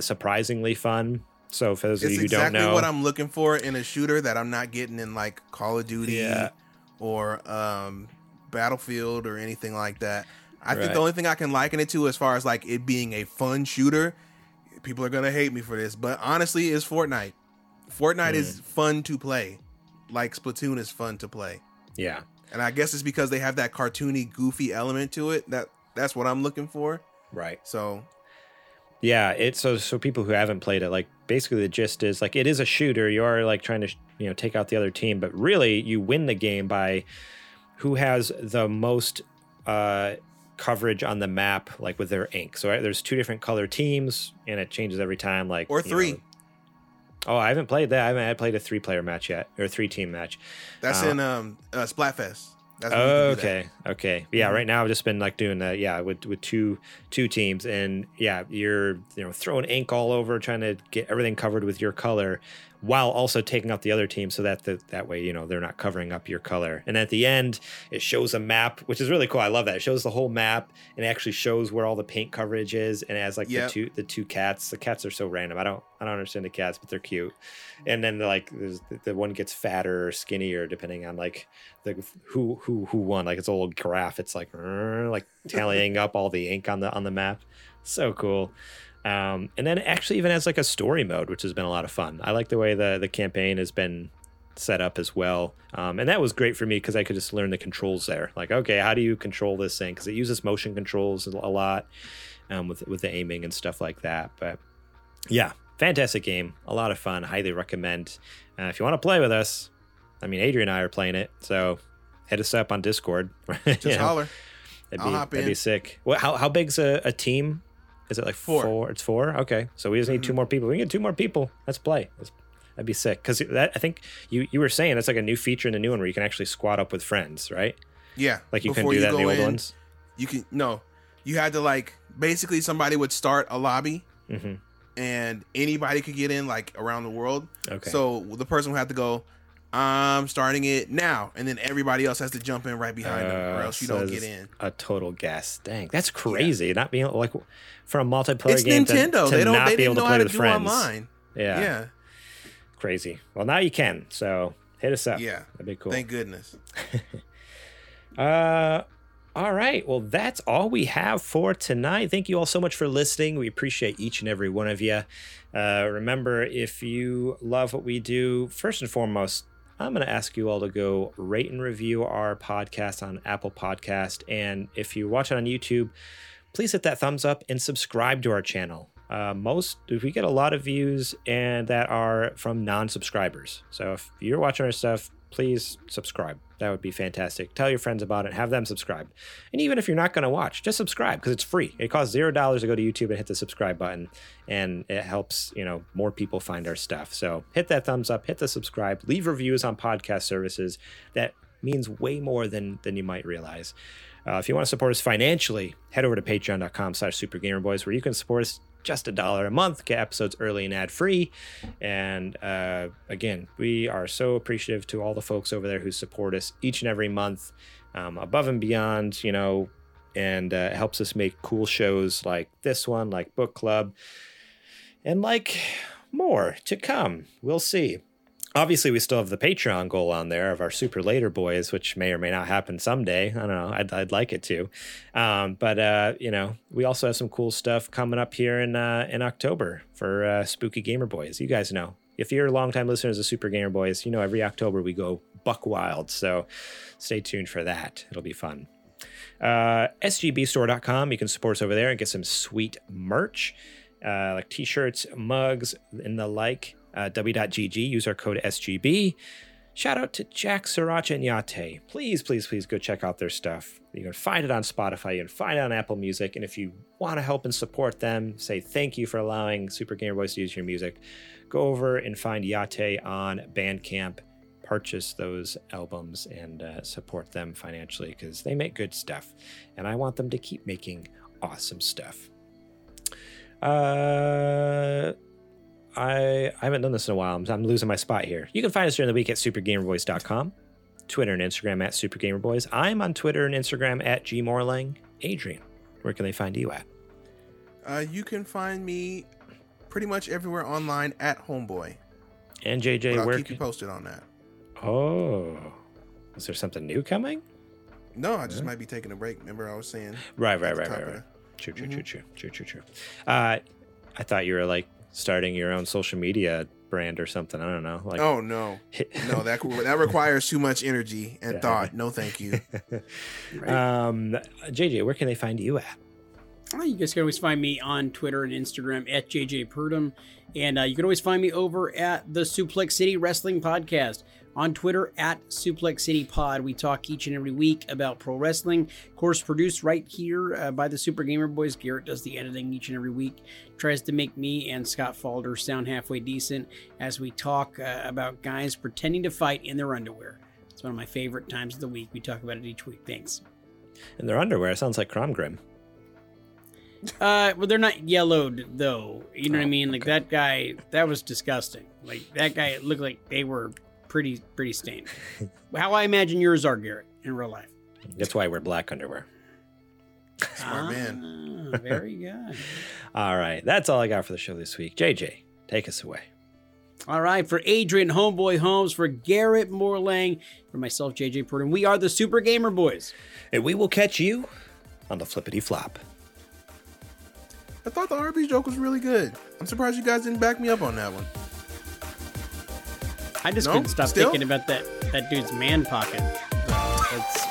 surprisingly fun. So for those of you who exactly don't know, what I'm looking for in a shooter that I'm not getting in like Call of Duty Yeah. or um, Battlefield or anything like that. I think the only thing I can liken it to, as far as like it being a fun shooter, people are gonna hate me for this, but honestly, is Fortnite. Fortnite Hmm. is fun to play, like Splatoon is fun to play, yeah, and I guess it's because they have that cartoony, goofy element to it. That that's what I'm looking for. right. So Yeah, it's so so people who haven't played it, like basically the gist is like it is a shooter. You are like trying to you know take out the other team, but really you win the game by who has the most uh, coverage on the map, like with their ink. So right, there's two different color teams, and it changes every time. Like Or three. know- oh, I haven't played that. I haven't I played a three player match yet, or three team match. that's Uh, in um uh, Splatfest. Oh, okay, okay, yeah. Mhm. Right now, I've just been like doing that, yeah, with with two two teams, and yeah, you're you know throwing ink all over, trying to get everything covered with your color, while also taking out the other team, so that the, that way you know they're not covering up your color. And at the end, it shows a map, which is really cool. I love that. It shows the whole map, and actually shows where all the paint coverage is, and has like Yep. the two the two cats. The cats are so random. I don't I don't understand the cats, but they're cute. And then like there's the one gets fatter or skinnier depending on like the who who who won. Like it's a little graph. It's like like tallying up all the ink on the on the map. So cool. Um, and then it actually even has like a story mode, which has been a lot of fun. I like the way the the campaign has been set up as well. Um, and that was great for me because I could just learn the controls there. Like, okay, how do you control this thing? Because it uses motion controls a lot um, with with the aiming and stuff like that. But yeah, fantastic game, a lot of fun. Highly recommend. Uh, if you want to play with us, I mean, Adrian and I are playing it, so hit us up on Discord. Just holler. That'd I'll be, that'd be sick. What? How how big's a, a team? Is it like Four. four? It's four. Okay, so we just need two Mhm. more people. We can get two more people. Let's play. Let's, that'd be sick. Because that I think you you were saying that's like a new feature in the new one where you can actually squad up with friends, right? Yeah. Like you couldn't do that in the old in, ones. You can no. You had to like basically somebody would start a lobby hmm and anybody could get in like around the world. Okay. So the person would have to go, I'm starting it now, and then everybody else has to jump in right behind them, or Uh, else you so don't get in. A total gas tank. that's crazy. Not being like for a multiplayer It's game to- Nintendo. to, they don't. They didn't to know play how to do friends. online. Yeah, Yeah. crazy. Well, now you can. So hit us up. Yeah. that'd be cool. Thank goodness. Uh, all right. Well, that's all we have for tonight. Thank you all so much for listening. We appreciate each and every one of you. Uh, remember, if you love what we do, first and foremost, I'm going to ask you all to go rate and review our podcast on Apple Podcast, and if you watch it on YouTube, please hit that thumbs up and subscribe to our channel. Uh, most we get a lot of views and that are from non-subscribers. So if you're watching our stuff, please subscribe. That would be fantastic. Tell your friends about it. Have them subscribe. And even if you're not going to watch, just subscribe because it's free. It costs zero dollars to go to YouTube and hit the subscribe button, and it helps you know more people find our stuff. So hit that thumbs up, hit the subscribe, leave reviews on podcast services. That means way more than than you might realize. Uh, if you want to support us financially, head over to patreon.com slash supergamerboys where you can support us just a dollar a month, get episodes early and ad free. And uh, again, we are so appreciative to all the folks over there who support us each and every month, um, above and beyond, you know, and uh, helps us make cool shows like this one, like Book Club, and like more to come. We'll see. Obviously, we still have the Patreon goal on there of our Super Later Boys, which may or may not happen someday. I don't know. I'd, I'd like it to. Um, but, uh, you know, we also have some cool stuff coming up here in, uh, in October for uh, Spooky Gamer Boys. You guys know. If you're a longtime listener of Super Gamer Boys, you know every October we go buck wild. So stay tuned for that. It'll be fun. Uh, SGBstore.com. You can support us over there and get some sweet merch uh, like t shirts, mugs, and the like. Uh, dubby.gg. Use our code SGB. Shout out to Jack Sriracha and Yate. Please, please, please go check out their stuff. You can find it on Spotify. You can find it on Apple Music. And if you want to help and support them, say thank you for allowing Super Gamer Boys to use your music, go over and find Yate on Bandcamp. Purchase those albums and uh, support them financially because they make good stuff. And I want them to keep making awesome stuff. Uh, I, I haven't done this in a while. I'm, I'm losing my spot here. You can find us during the week at supergamerboys.com. Twitter and Instagram at Super Gamer Boys. I'm on Twitter and Instagram at gmorlang. Adrian, where can they find you at? Uh, you can find me pretty much everywhere online at Homeboy. And JJ, But I'll where? keep you posted on that. Oh, is there something new coming? No, I just might be taking a break. Remember, I was saying. Right, right, right, right, right. True, true, true, true, true, true, true. Uh, I thought you were like starting your own social media brand or something. I don't know. Like, Oh no, no that that requires too much energy and Yeah. thought. No, thank you. um, JJ, where can they find you at? Oh, you guys can always find me on Twitter and Instagram at JJ Purdom. And uh, you can always find me over at the Suplex City Wrestling Podcast on Twitter at Suplex City Pod. We talk each and every week about pro wrestling. Of course, produced right here uh, by the Super Gamer Boys. Garrett does the editing each and every week. Tries to make me and Scott Falder sound halfway decent as we talk uh, about guys pretending to fight in their underwear. It's one of my favorite times of the week. We talk about it each week. Thanks. In their underwear. Sounds like Cromgrim. Uh, well, they're not yellowed though. You know what I Oh, mean? Like okay. that guy, that was disgusting. Like that guy it looked like they were pretty, pretty stained. How I imagine yours are, Garrett, in real life. That's why I wear black underwear. Smart man. Ah, very good. All right. That's all I got for the show this week. JJ, take us away. All right, for Adrian Homeboy Holmes, for Garrett Morlang, for myself, JJ Purdon, we are the Super Gamer Boys. And we will catch you on the flippity flop. I thought the Arby's joke was really good. I'm surprised you guys didn't back me up on that one. I just No? couldn't stop Still? thinking about that that dude's man pocket. That's